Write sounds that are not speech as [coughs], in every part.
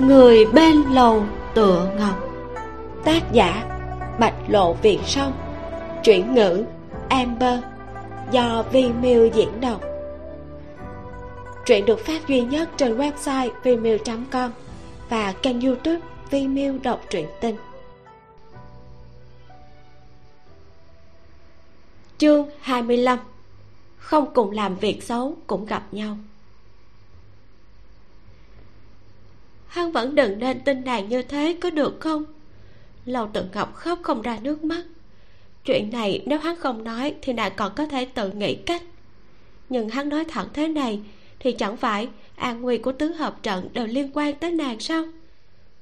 người bên lầu tựa ngọc. Tác giả, bạch lộ việt sông chuyển ngữ, amber. Do vi miu diễn đọc. Truyện được phát duy nhất trên website vimeo.com và kênh youtube Vimeo đọc truyện tinh chương 25 không cùng làm việc xấu, cũng gặp nhau. Hắn vẫn đừng nên tin nàng như thế, có được không? Lâu tự ngọc khóc không ra nước mắt. Chuyện này nếu hắn không nói thì nàng còn có thể tự nghĩ cách. Nhưng hắn nói thẳng thế này thì chẳng phải an nguy của tứ hợp trận đều liên quan tới nàng sao?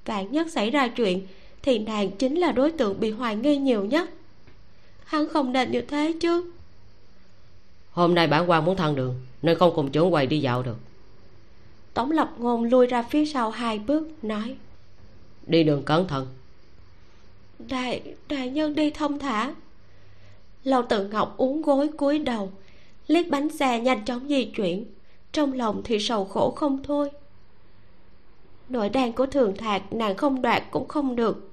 Vạn nhất xảy ra chuyện thì nàng chính là đối tượng bị hoài nghi nhiều nhất. Hắn không nên như thế chứ hôm nay bản quan muốn thăng đường nên không cùng trưởng quầy đi dạo được. Tống lập ngôn lui ra phía sau hai bước nói đi đường cẩn thận. Đại đại nhân đi thông thả. Lâu tự ngọc uống gối cúi đầu liếc bánh xe nhanh chóng di chuyển. Trong lòng thì sầu khổ không thôi. Nội đàn của thường thạc nàng không đoạt cũng không được.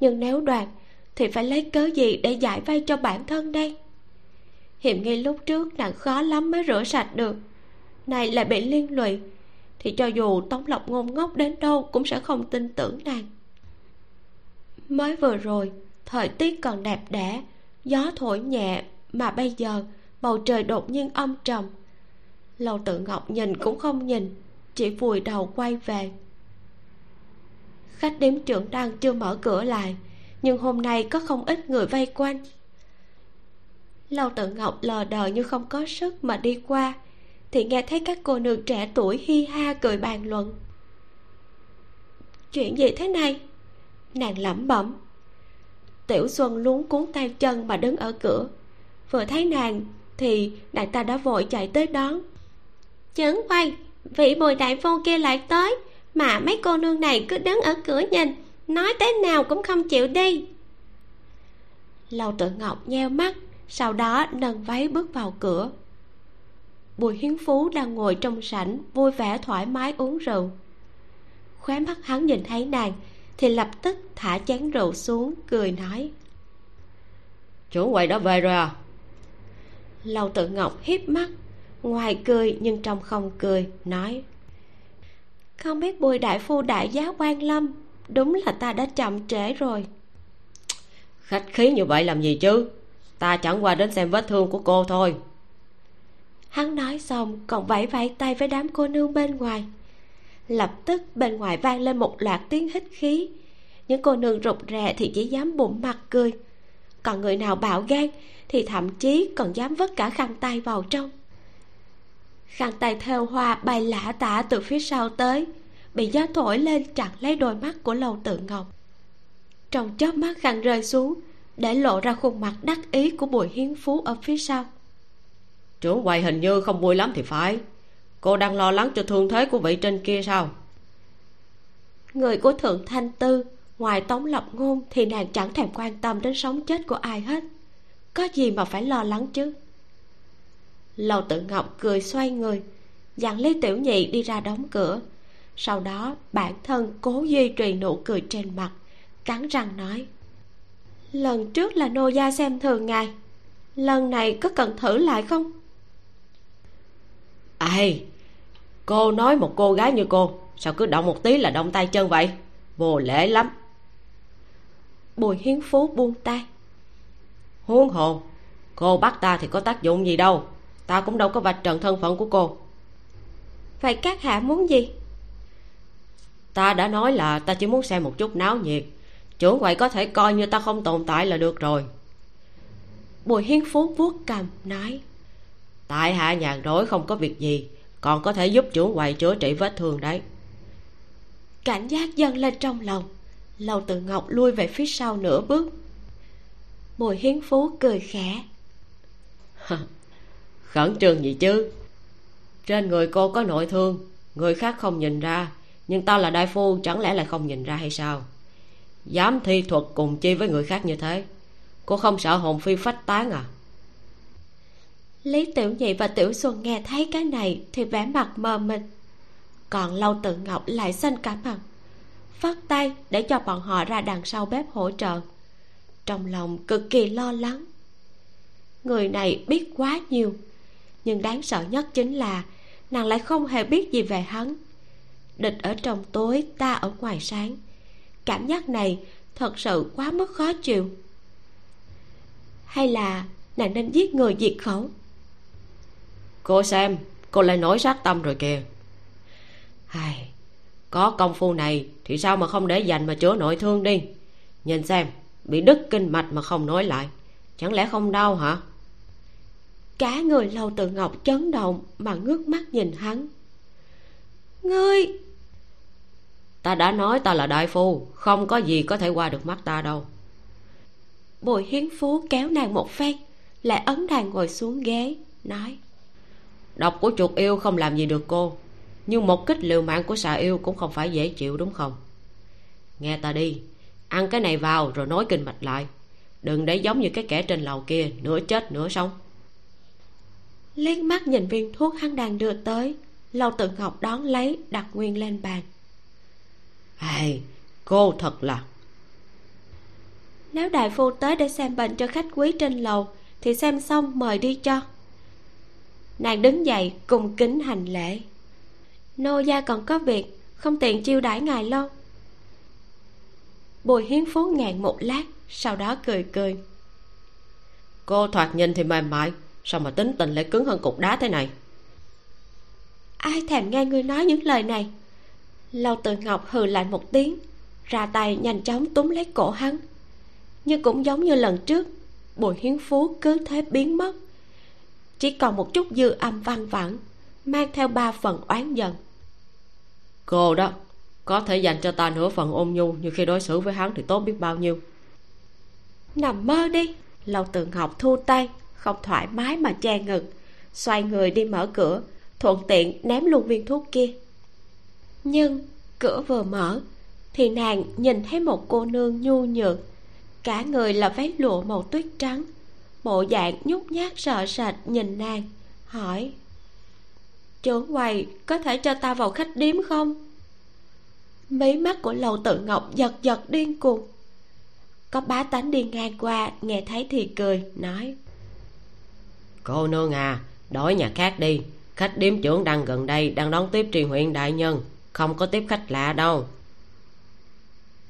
Nhưng nếu đoạt thì phải lấy cớ gì để giải vay cho bản thân đây hiểm nghi lúc trước nàng khó lắm mới rửa sạch được. Này lại bị liên lụy, thì cho dù tống lộc ngôn ngốc đến đâu cũng sẽ không tin tưởng nàng. Mới vừa rồi, thời tiết còn đẹp đẽ, gió thổi nhẹ, mà bây giờ bầu trời đột nhiên âm trầm. Lầu tự ngọc nhìn cũng không nhìn, chỉ vùi đầu quay về. Khách điếm trưởng đang chưa mở cửa lại, nhưng hôm nay có không ít người vây quanh lâu tự ngọc lờ đờ như không có sức mà đi qua, thì nghe thấy các cô nương trẻ tuổi hi ha cười bàn luận. Chuyện gì thế này? Nàng lẩm bẩm. Tiểu xuân luống cuốn tay chân mà đứng ở cửa. Vừa thấy nàng thì nàng ta đã vội chạy tới đón. Chấn quay vị bồi đại phu kia lại tới, mà mấy cô nương này cứ đứng ở cửa nhìn, nói thế nào cũng không chịu đi. Lâu tự ngọc nheo mắt sau đó nâng váy bước vào cửa. Bùi hiến phú đang ngồi trong sảnh vui vẻ thoải mái uống rượu. Khóe mắt hắn nhìn thấy nàng thì lập tức thả chén rượu xuống cười nói. Chủ quầy đã về rồi à? Lâu tự ngọc hiếp mắt ngoài cười nhưng trong không cười nói. Không biết bùi đại phu đại giá quan lâm đúng là ta đã chậm trễ rồi. Khách khí như vậy làm gì chứ ta chẳng qua đến xem vết thương của cô thôi. Hắn nói xong còn vẫy vẫy tay với đám cô nương bên ngoài. Lập tức, bên ngoài vang lên một loạt tiếng hít khí. Những cô nương rụt rè thì chỉ dám bụng mặt cười. Còn người nào bạo gan thì thậm chí còn dám vứt cả khăn tay vào trong. Khăn tay theo hoa bay lả tả từ phía sau tới, bị gió thổi lên chặn lấy đôi mắt của lầu tự ngọc. Trong chớp mắt khăn rơi xuống để lộ ra khuôn mặt đắc ý của bùi hiến phú ở phía sau. Trưởng quầy hình như không vui lắm thì phải. Cô đang lo lắng cho thương thế của vị trên kia sao? Người của thượng thanh tư ngoài tống lập ngôn thì nàng chẳng thèm quan tâm đến sống chết của ai hết. Có gì mà phải lo lắng chứ? Lầu tự ngọc cười xoay người dặn lý tiểu nhị đi ra đóng cửa. Sau đó bản thân cố duy trì nụ cười trên mặt cắn răng nói lần trước là nô gia xem thường ngài. Lần này có cần thử lại không? Ai? Cô nói một cô gái như cô sao cứ động một tí là động tay chân vậy? Vô lễ lắm. Bùi hiến phú buông tay. Huống hồ cô bắt ta thì có tác dụng gì đâu. Ta cũng đâu có vạch trần thân phận của cô. Vậy các hạ muốn gì? Ta đã nói là ta chỉ muốn xem một chút náo nhiệt chủ quậy có thể coi như ta không tồn tại là được rồi. Bùi hiến phú vuốt cầm nói, tại hạ nhàn rỗi không có việc gì, còn có thể giúp chủ quậy chữa trị vết thương đấy. Cảnh giác dâng lên trong lòng, lầu tự ngọc lui về phía sau nửa bước. Bùi hiến phú cười khẽ khẩn trương gì chứ? Trên người cô có nội thương, người khác không nhìn ra, nhưng tao là đại phu, chẳng lẽ lại không nhìn ra hay sao? Dám thi thuật cùng chi với người khác như thế? Cô không sợ hồn phi phách tán à? Lý tiểu nhị và tiểu xuân nghe thấy cái này thì vẻ mặt mờ mịt. Còn lâu tự ngọc lại xanh cả mặt phát tay để cho bọn họ ra đằng sau bếp hỗ trợ. Trong lòng cực kỳ lo lắng. Người này biết quá nhiều, nhưng đáng sợ nhất chính là nàng lại không hề biết gì về hắn. Địch ở trong tối, ta ở ngoài sáng cảm giác này thật sự quá mức khó chịu. Hay là nàng nên giết người diệt khẩu? Cô xem cô lại nổi sát tâm rồi kìa. Ai, có công phu này thì sao mà không để dành mà chữa nội thương đi? Nhìn xem bị đứt kinh mạch mà không nói lại chẳng lẽ không đau hả? Cả người lâu tự ngọc chấn động mà ngước mắt nhìn hắn. Ngươi ta đã nói ta là đại phu, không có gì có thể qua được mắt ta đâu. Bùi hiến phú kéo nàng một phen, lại ấn nàng ngồi xuống ghế, nói, độc của chuột yêu không làm gì được cô, nhưng một kích liều mạng của xà yêu cũng không phải dễ chịu, đúng không? Nghe ta đi, ăn cái này vào rồi nói kinh mạch lại, đừng để giống như cái kẻ trên lầu kia, nửa chết nửa sống. Liếc mắt nhìn viên thuốc hắn đang đưa tới, lâu tự ngọc đón lấy, đặt nguyên lên bàn ai cô thật là nếu đại phu tới để xem bệnh cho khách quý trên lầu thì xem xong mời đi cho. Nàng đứng dậy cùng kính hành lễ. Nô gia còn có việc không tiện chiêu đãi ngài lâu. Bùi hiến phú ngàn một lát sau đó cười cười. Cô thoạt nhìn thì mềm mại sao mà tính tình lại cứng hơn cục đá thế này? Ai thèm nghe ngươi nói những lời này lâu tự ngọc hừ lại một tiếng ra tay nhanh chóng túm lấy cổ hắn. Nhưng cũng giống như lần trước bùi hiến phú cứ thế biến mất. Chỉ còn một chút dư âm văng vẳng mang theo ba phần oán giận. Cô đó có thể dành cho ta nửa phần ôn nhu như khi đối xử với hắn thì tốt biết bao nhiêu. Nằm mơ đi lâu tự ngọc thu tay không thoải mái mà che ngực xoay người đi mở cửa thuận tiện ném luôn viên thuốc kia nhưng, cửa vừa mở, thì nàng nhìn thấy một cô nương nhu nhược. Cả người là váy lụa màu tuyết trắng. Bộ dạng nhút nhát sợ sệt nhìn nàng, hỏi, trưởng quầy có thể cho ta vào khách điếm không? Mí mắt của lầu tự ngọc giật giật điên cuồng. Có bá tánh đi ngang qua, nghe thấy thì cười, nói, cô nương à đổi nhà khác đi. Khách điếm trưởng đang gần đây đang đón tiếp tri huyện đại nhân không có tiếp khách lạ đâu.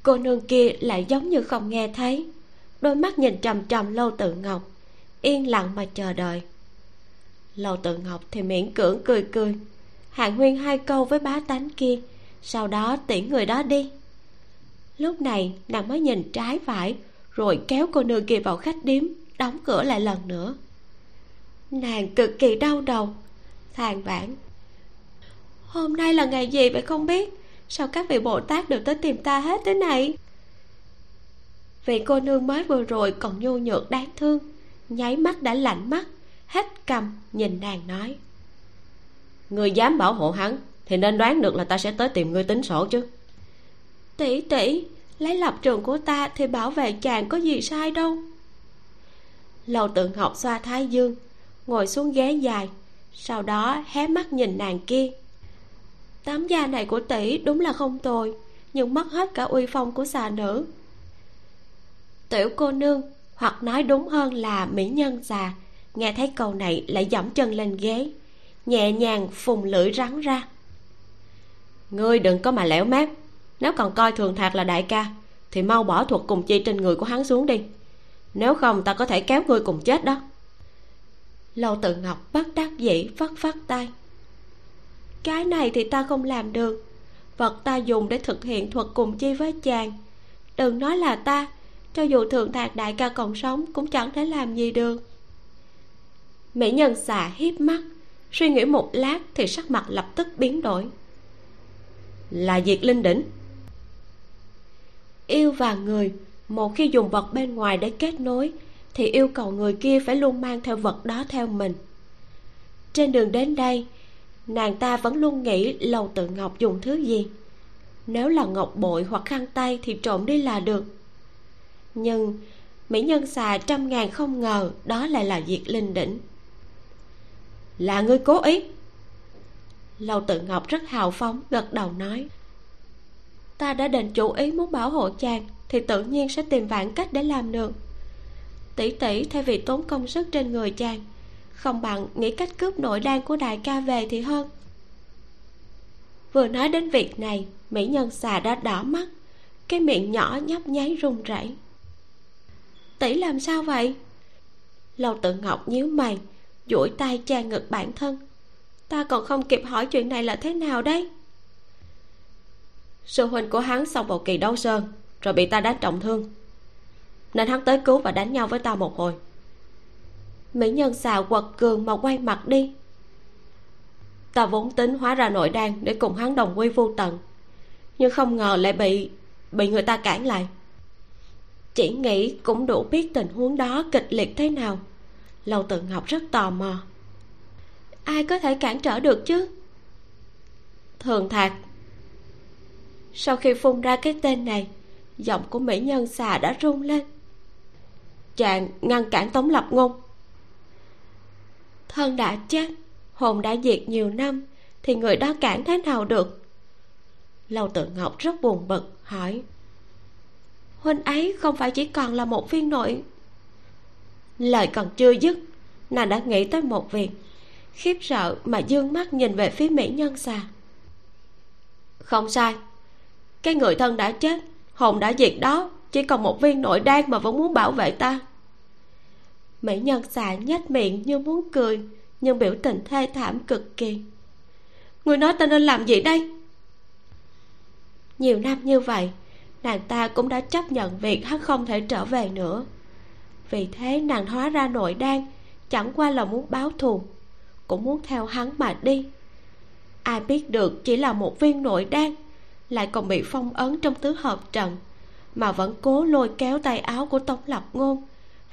Cô nương kia lại giống như không nghe thấy. Đôi mắt nhìn trầm trầm lâu tự ngọc, yên lặng mà chờ đợi. Lâu tự ngọc thì miễn cưỡng cười cười hạng huyên hai câu với bá tánh kia, sau đó tiễn người đó đi. Lúc này, nàng mới nhìn trái phải, rồi kéo cô nương kia vào khách điếm, đóng cửa lại lần nữa. Nàng cực kỳ đau đầu, than vãn hôm nay là ngày gì vậy không biết? Sao các vị bồ tát đều tới tìm ta hết thế này? Vị cô nương mới vừa rồi còn nhu nhược đáng thương, nháy mắt đã lạnh mắt, hết cầm, nhìn nàng nói. Người dám bảo hộ hắn, thì nên đoán được là ta sẽ tới tìm ngươi tính sổ chứ. Tỷ tỷ, lấy lập trường của ta thì bảo vệ chàng có gì sai đâu. Lầu tượng học xoa thái dương, ngồi xuống ghế dài, sau đó hé mắt nhìn nàng kia tám gia này của tỷ đúng là không tồi, nhưng mất hết cả uy phong của xà nữ. Tiểu cô nương, hoặc nói đúng hơn là mỹ nhân già, nghe thấy câu này lại dẫm chân lên ghế, nhẹ nhàng phùng lưỡi rắn ra. Ngươi đừng có mà lẻo mép, nếu còn coi thường thạc là đại ca, thì mau bỏ thuật cùng chi trên người của hắn xuống đi. Nếu không, ta có thể kéo ngươi cùng chết đó. Lâu tự ngọc bất đắc dĩ phất phất tay cái này thì ta không làm được. Vật ta dùng để thực hiện thuật cùng chi với chàng. Đừng nói là ta, cho dù thượng thạc đại ca còn sống cũng chẳng thể làm gì được. Mỹ nhân xà hiếp mắt, suy nghĩ một lát thì sắc mặt lập tức biến đổi. Là diệt linh đỉnh. Yêu và người, một khi dùng vật bên ngoài để kết nối, thì yêu cầu người kia phải luôn mang theo vật đó theo mình. Trên đường đến đây nàng ta vẫn luôn nghĩ lầu tự ngọc dùng thứ gì. Nếu là ngọc bội hoặc khăn tay thì trộm đi là được. Nhưng mỹ nhân xà trăm ngàn không ngờ đó lại là diệt linh đỉnh. Là ngươi cố ý. Lầu tự ngọc rất hào phóng, gật đầu nói, ta đã định chủ ý muốn bảo hộ chàng thì tự nhiên sẽ tìm vạn cách để làm được. Tỷ tỷ thay vì tốn công sức trên người chàng không bằng nghĩ cách cướp nội đan của đại ca về thì hơn. Vừa nói đến việc này, mỹ nhân xà đã đỏ mắt, cái miệng nhỏ nhấp nháy run rẩy. Tỷ làm sao vậy? Lâu tự ngọc nhíu mày, duỗi tay che ngực bản thân. Ta còn không kịp hỏi chuyện này là thế nào đấy? Sư huynh của hắn xong một kỳ đấu sơn, rồi bị ta đánh trọng thương. Nên hắn tới cứu và đánh nhau với ta một hồi mỹ nhân xà quật cường mà quay mặt đi. Ta vốn tính hóa ra nội đan để cùng hắn đồng quy vô tận, nhưng không ngờ lại bị bị người ta cản lại. Chỉ nghĩ cũng đủ biết tình huống đó kịch liệt thế nào. Lâu tự ngọc rất tò mò. Ai có thể cản trở được chứ? Thường thạc. Sau khi phun ra cái tên này, giọng của mỹ nhân xà đã rung lên. Chàng ngăn cản tống lập ngôn thân đã chết, hồn đã diệt nhiều năm, thì người đó cản thế nào được? Lâu tự ngọc rất buồn bực, hỏi. Huynh ấy không phải chỉ còn là một viên nội. Lời còn chưa dứt, nàng đã nghĩ tới một việc, khiếp sợ mà dương mắt nhìn về phía mỹ nhân xà không sai, cái người thân đã chết, hồn đã diệt đó, chỉ còn một viên nội đan mà vẫn muốn bảo vệ ta mỹ nhân xà nhếch miệng như muốn cười, nhưng biểu tình thê thảm cực kỳ. Người nói ta nên làm gì đây? Nhiều năm như vậy, nàng ta cũng đã chấp nhận việc hắn không thể trở về nữa. Vì thế nàng hóa ra nội đan, chẳng qua là muốn báo thù, cũng muốn theo hắn mà đi. Ai biết được chỉ là một viên nội đan, lại còn bị phong ấn trong tứ hợp trận, mà vẫn cố lôi kéo tay áo của tống lập ngôn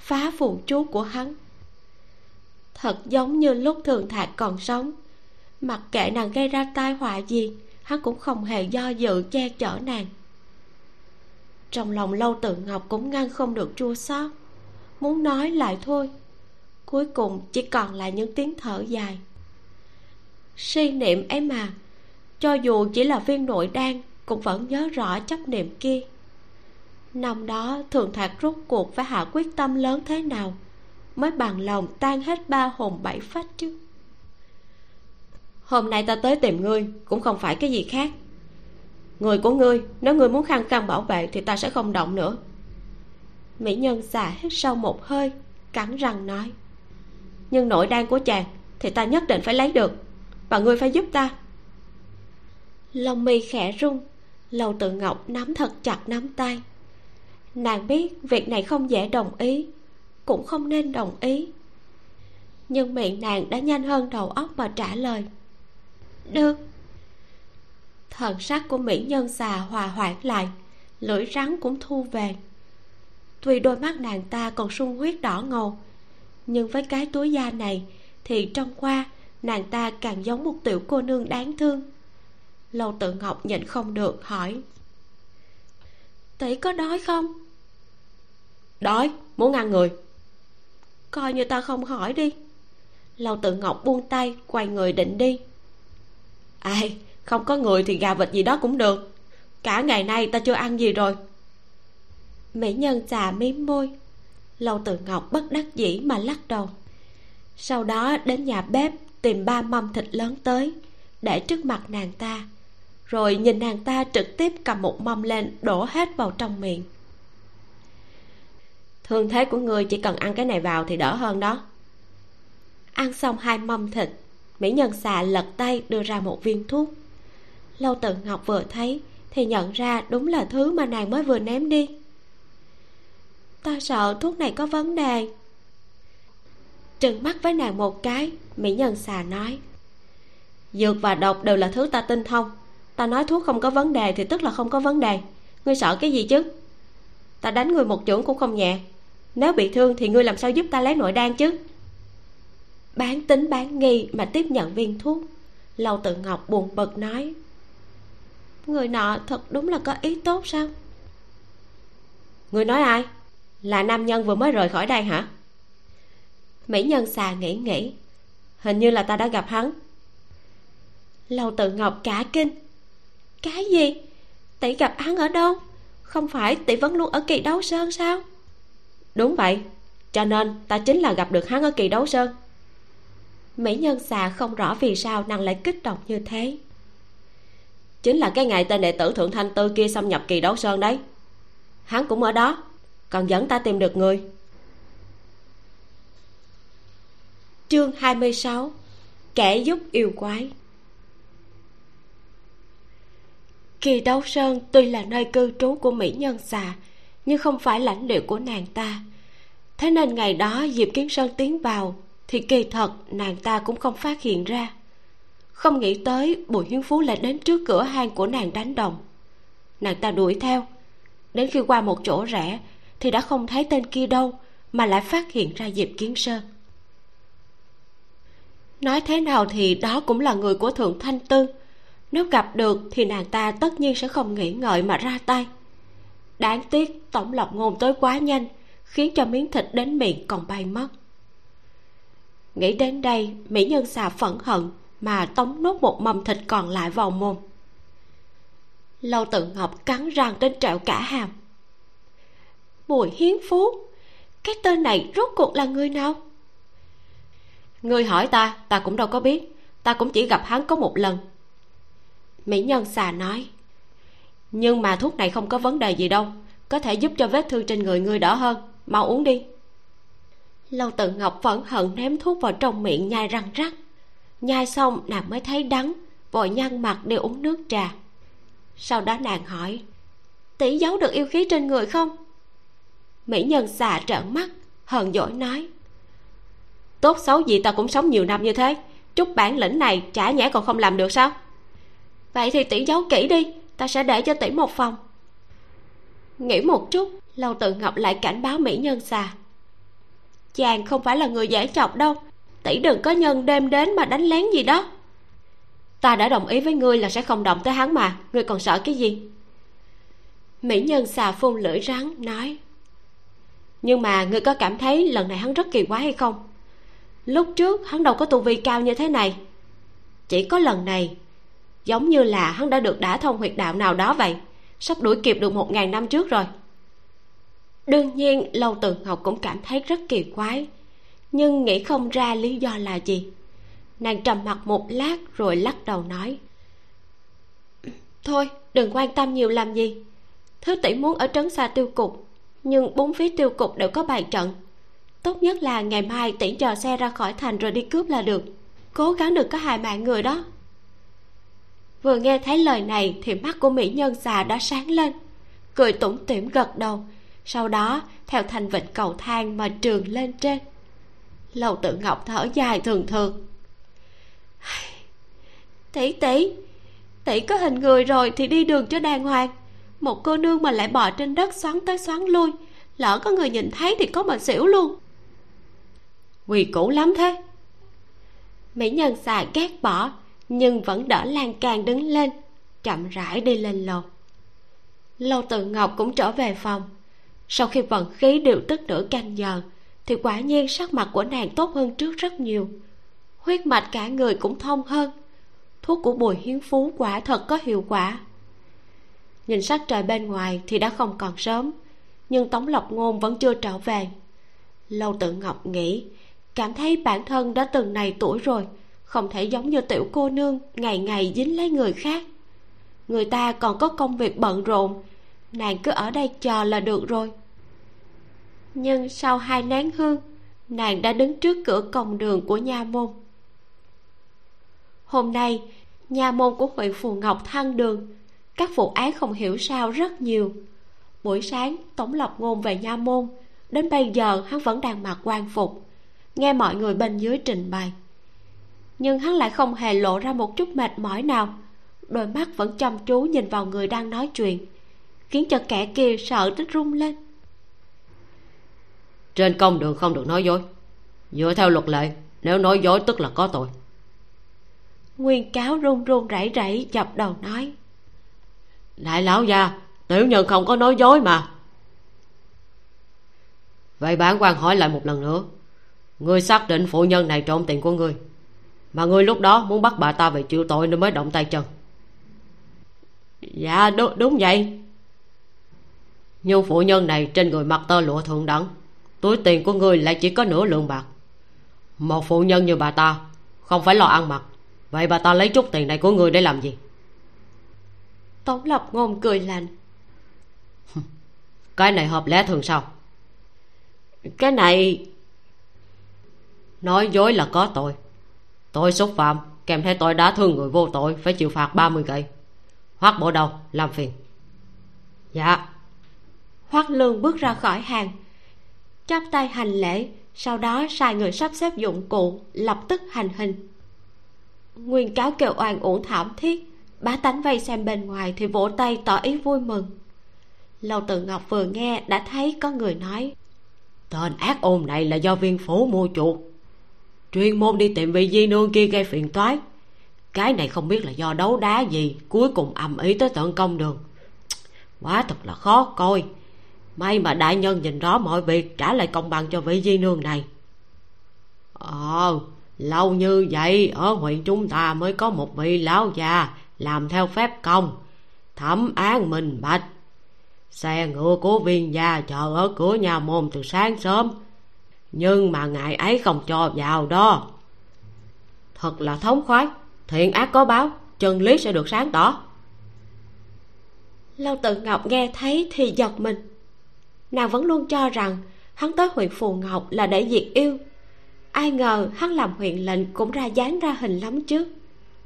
phá phù chú của hắn. Thật giống như lúc thường thạc còn sống, mặc kệ nàng gây ra tai họa gì, hắn cũng không hề do dự che chở nàng. Trong lòng lâu tự ngọc cũng ngăn không được chua xót, muốn nói lại thôi, cuối cùng chỉ còn lại những tiếng thở dài. Suy niệm ấy mà, cho dù chỉ là viên nội đan, cũng vẫn nhớ rõ chấp niệm kia năm đó thường thạc rút cuộc phải hạ quyết tâm lớn thế nào, mới bằng lòng tan hết ba hồn bảy phách chứ? Hôm nay ta tới tìm ngươi, cũng không phải cái gì khác. Người của ngươi, nếu ngươi muốn khăng khăng bảo vệ thì ta sẽ không động nữa. Mỹ nhân xả hít sâu một hơi, cắn răng nói. Nhưng nội đan của chàng thì ta nhất định phải lấy được, và ngươi phải giúp ta. Lòng mi khẽ rung lầu tự ngọc nắm thật chặt nắm tay nàng biết việc này không dễ đồng ý, cũng không nên đồng ý. Nhưng miệng nàng đã nhanh hơn đầu óc mà trả lời. Được. Thần sắc của mỹ nhân xà hòa hoãn lại, lưỡi rắn cũng thu về. Tuy đôi mắt nàng ta còn sung huyết đỏ ngầu, nhưng với cái túi da này thì trong qua nàng ta càng giống một tiểu cô nương đáng thương. Lâu tự ngọc nhịn không được hỏi, tỷ có đói không? Đói, muốn ăn người. Coi như ta không hỏi đi. Lâu tự ngọc buông tay, quay người định đi. Ai, không có người thì gà vịt gì đó cũng được. Cả ngày nay ta chưa ăn gì rồi. Mỹ nhân chà miếm môi. Lâu tự ngọc bất đắc dĩ mà lắc đầu. Sau đó đến nhà bếp tìm ba mâm thịt lớn tới, để trước mặt nàng ta. Rồi nhìn nàng ta trực tiếp cầm một mâm lên đổ hết vào trong miệng hương thế của ngươi chỉ cần ăn cái này vào thì đỡ hơn đó. Ăn xong hai mâm thịt, mỹ nhân xà lật tay đưa ra một viên thuốc. Lâu tự ngọc vừa thấy thì nhận ra đúng là thứ mà nàng mới vừa ném đi. Ta sợ thuốc này có vấn đề. Trừng mắt với nàng một cái, mỹ nhân xà nói, dược và độc đều là thứ ta tinh thông. Ta nói thuốc không có vấn đề thì tức là không có vấn đề. Ngươi sợ cái gì chứ? Ta đánh người một chưởng cũng không nhẹ nếu bị thương thì ngươi làm sao giúp ta lấy nội đan chứ? Bán tính bán nghi mà tiếp nhận viên thuốc. Lâu tự ngọc buồn bực nói người nọ thật đúng là có ý tốt sao? Người nói ai? Là nam nhân vừa mới rời khỏi đây hả? Mỹ nhân xà nghĩ nghĩ hình như là ta đã gặp hắn. Lâu tự ngọc cả kinh. Cái gì? Tỷ gặp hắn ở đâu? Không phải tỷ vẫn luôn ở kỳ đấu sơn sao đúng vậy. Cho nên, ta chính là gặp được hắn ở kỳ đấu sơn. Mỹ nhân xà không rõ vì sao nàng lại kích động như thế. Chính là cái ngày tên đệ tử thượng thanh tư kia xâm nhập kỳ đấu sơn đấy. Hắn cũng ở đó. Còn dẫn ta tìm được người. Chương 26 kẻ giúp yêu quái. Kỳ đấu sơn tuy là nơi cư trú của mỹ nhân xà nhưng không phải lãnh địa của nàng ta. Thế nên ngày đó diệp kiến sơn tiến vào, thì kỳ thật nàng ta cũng không phát hiện ra. Không nghĩ tới bùi hiến phú lại đến trước cửa hang của nàng đánh đồng. Nàng ta đuổi theo. Đến khi qua một chỗ rẽ, thì đã không thấy tên kia đâu, mà lại phát hiện ra diệp kiến sơn. Nói thế nào thì đó cũng là người của thượng thanh tư. Nếu gặp được thì nàng ta tất nhiên sẽ không nghĩ ngợi mà ra tay đáng tiếc, tổng lọc ngôn tới quá nhanh, khiến cho miếng thịt đến miệng còn bay mất. Nghĩ đến đây, mỹ nhân xà phẫn hận mà tống nốt một mầm thịt còn lại vào mồm. Lâu tự ngọc cắn răng đến trẹo cả hàm. Bùi hiến phú cái tên này rốt cuộc là người nào? Người hỏi ta ta cũng đâu có biết, ta cũng chỉ gặp hắn có một lần. Mỹ nhân xà nói nhưng mà thuốc này không có vấn đề gì đâu. Có thể giúp cho vết thương trên người ngươi đỡ hơn. Mau uống đi. Lâu tự ngọc phẫn hận ném thuốc vào trong miệng nhai răng rắc. Nhai xong, nàng mới thấy đắng, vội nhăn mặt đi uống nước trà. Sau đó nàng hỏi, tỷ giấu được yêu khí trên người không? Mỹ nhân xà trợn mắt, hờn dỗi nói, tốt xấu gì ta cũng sống nhiều năm như thế. Chút bản lĩnh này, chả nhẽ còn không làm được sao? Vậy thì tỷ giấu kỹ đi ta sẽ để cho tỷ một phòng. Nghĩ một chút, lâu tự ngọc lại cảnh báo mỹ nhân xà chàng không phải là người dễ chọc đâu. Tỷ đừng có nhân đêm đến mà đánh lén gì đó. Ta đã đồng ý với ngươi là sẽ không động tới hắn mà. Ngươi còn sợ cái gì? Mỹ nhân xà phun lưỡi rắn, nói. Nhưng mà ngươi có cảm thấy lần này hắn rất kỳ quái hay không? Lúc trước hắn đâu có tu vi cao như thế này. Chỉ có lần này giống như là hắn đã được đả thông huyệt đạo nào đó vậy. Sắp đuổi kịp được một ngàn năm trước rồi. Đương nhiên, lâu từ ngọc cũng cảm thấy rất kỳ quái. Nhưng nghĩ không ra lý do là gì. Nàng trầm mặt một lát rồi lắc đầu nói. Thôi, đừng quan tâm nhiều làm gì. Thứ tỷ muốn ở trấn xa tiêu cục, nhưng bốn phía tiêu cục đều có bài trận. Tốt nhất là ngày mai tỷ chờ xe ra khỏi thành rồi đi cướp là được. Cố gắng được có hai mạng người đó vừa nghe thấy lời này thì mắt của mỹ nhân già đã sáng lên, cười tủm tỉm gật đầu. Sau đó, theo thành vịnh cầu thang mà trường lên trên. Lầu tự ngọc thở dài thường thường. [sighs] Tỷ tỷ tỷ có hình người rồi thì đi đường cho đàng hoàng. Một cô nương mà lại bò trên đất xoắn tới xoắn lui, lỡ có người nhìn thấy thì có mà xỉu luôn. Quỳ cũ lắm thế. Mỹ nhân xà ghét bỏ nhưng vẫn đỡ lan can đứng lên, chậm rãi đi lên lầu. Lâu tự ngọc cũng trở về phòng. Sau khi vận khí điều tức nửa canh giờ, thì quả nhiên sắc mặt của nàng tốt hơn trước rất nhiều. Huyết mạch cả người cũng thông hơn. Thuốc của bùi hiến phú quả thật có hiệu quả. Nhìn sắc trời bên ngoài thì đã không còn sớm, nhưng tống lộc ngôn vẫn chưa trở về. Lâu tự ngọc nghĩ, cảm thấy bản thân đã từng này tuổi rồi không thể giống như tiểu cô nương ngày ngày dính lấy người khác. Người ta còn có công việc bận rộn, nàng cứ ở đây chờ là được rồi. Nhưng sau hai nén hương, nàng đã đứng trước cửa cổng đường của nha môn. Hôm nay, nha môn của huyện phù ngọc thăng đường, các vụ án không hiểu sao rất nhiều. Buổi sáng, tống lộc ngôn về nha môn, đến bây giờ hắn vẫn đang mặc quan phục, nghe mọi người bên dưới trình bày nhưng hắn lại không hề lộ ra một chút mệt mỏi nào. Đôi mắt vẫn chăm chú nhìn vào người đang nói chuyện khiến cho kẻ kia sợ đến run lên. Trên công đường không được nói dối. Dựa theo luật lệ nếu nói dối tức là có tội. Nguyên cáo run run rẩy rẩy chập đầu nói. Đại lão gia tiểu nhân không có nói dối mà. Vậy bản quan hỏi lại một lần nữa. Ngươi xác định phụ nhân này trộm tiền của ngươi mà ngươi lúc đó muốn bắt bà ta về chịu tội nên mới động tay chân. Dạ đúng, đúng vậy. Nhưng phụ nhân này trên người mặc tơ lụa thượng đẳng túi tiền của ngươi lại chỉ có nửa lượng bạc. Một phụ nhân như bà ta không phải lo ăn mặc vậy bà ta lấy chút tiền này của ngươi để làm gì? Tống lập ngôn cười lạnh. Cái này hợp lẽ thường sao? Cái này nói dối là có tội tội xúc phạm kèm theo tội đã thương người vô tội phải chịu phạt 30 gậy hoắc bộ đầu làm phiền. Dạ. Hoắc lương bước ra khỏi hàng. Chắp tay hành lễ sau đó sai người sắp xếp dụng cụ lập tức hành hình. Nguyên cáo kêu oan uổng thảm thiết bá tánh vây xem bên ngoài thì vỗ tay tỏ ý vui mừng. Lâu tự ngọc vừa nghe đã thấy có người nói tên ác ôn này là do viên phủ mua chuột chuyên môn đi tìm vị di nương kia gây phiền toái. Cái này không biết là do đấu đá gì, cuối cùng ầm ý tới tận công đường. Quá thật là khó coi. May mà đại nhân nhìn rõ mọi việc, trả lại công bằng cho vị di nương này. Ờ lâu như vậy, ở huyện chúng ta mới có một vị lão già làm theo phép công. Thẩm án minh bạch. Xe ngựa của viên gia chờ ở cửa nhà môn từ sáng sớm nhưng mà ngài ấy không cho vào đó. Thật là thống khoái. Thiện ác có báo, chân lý sẽ được sáng tỏ. Lâu tự ngọc nghe thấy thì giật mình. Nàng vẫn luôn cho rằng hắn tới huyện phù ngọc là để diệt yêu. Ai ngờ hắn làm huyện lệnh cũng ra dáng ra hình lắm chứ.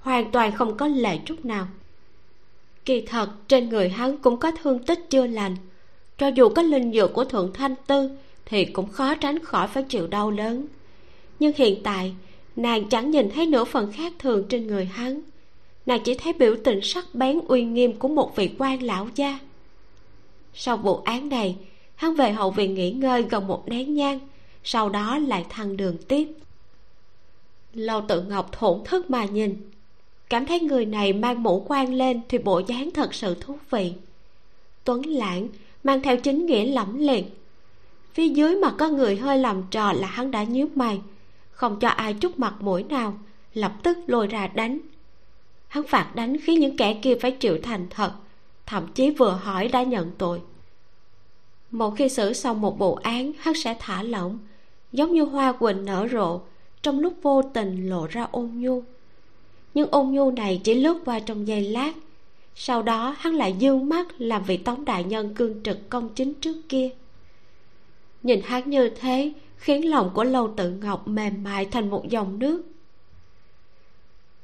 Hoàn toàn không có lệ chút nào. Kỳ thật, trên người hắn cũng có thương tích chưa lành. Cho dù có linh dược của thượng thanh tư thì cũng khó tránh khỏi phải chịu đau lớn. Nhưng hiện tại, nàng chẳng nhìn thấy nửa phần khác thường trên người hắn. Nàng chỉ thấy biểu tình sắc bén uy nghiêm của một vị quan lão gia. Sau vụ án này, hắn về hậu viện nghỉ ngơi gần một nén nhang, sau đó lại thăng đường tiếp. Lâu tự ngọc thổn thức mà nhìn. Cảm thấy người này mang mũ quan lên thì bộ dáng thật sự thú vị. Tuấn lãng mang theo chính nghĩa lẫm liệt phía dưới mà có người hơi làm trò là hắn đã nhíu mày. Không cho ai chút mặt mũi nào, lập tức lôi ra đánh. Hắn phạt đánh khiến những kẻ kia phải chịu thành thật, thậm chí vừa hỏi đã nhận tội. Một khi xử xong một vụ án, hắn sẽ thả lỏng, giống như hoa quỳnh nở rộ, trong lúc vô tình lộ ra ôn nhu. Nhưng ôn nhu này chỉ lướt qua trong giây lát, sau đó hắn lại dương mắt làm vị tống đại nhân cương trực công chính trước kia nhìn hắn như thế, khiến lòng của lâu tự ngọc mềm mại thành một dòng nước.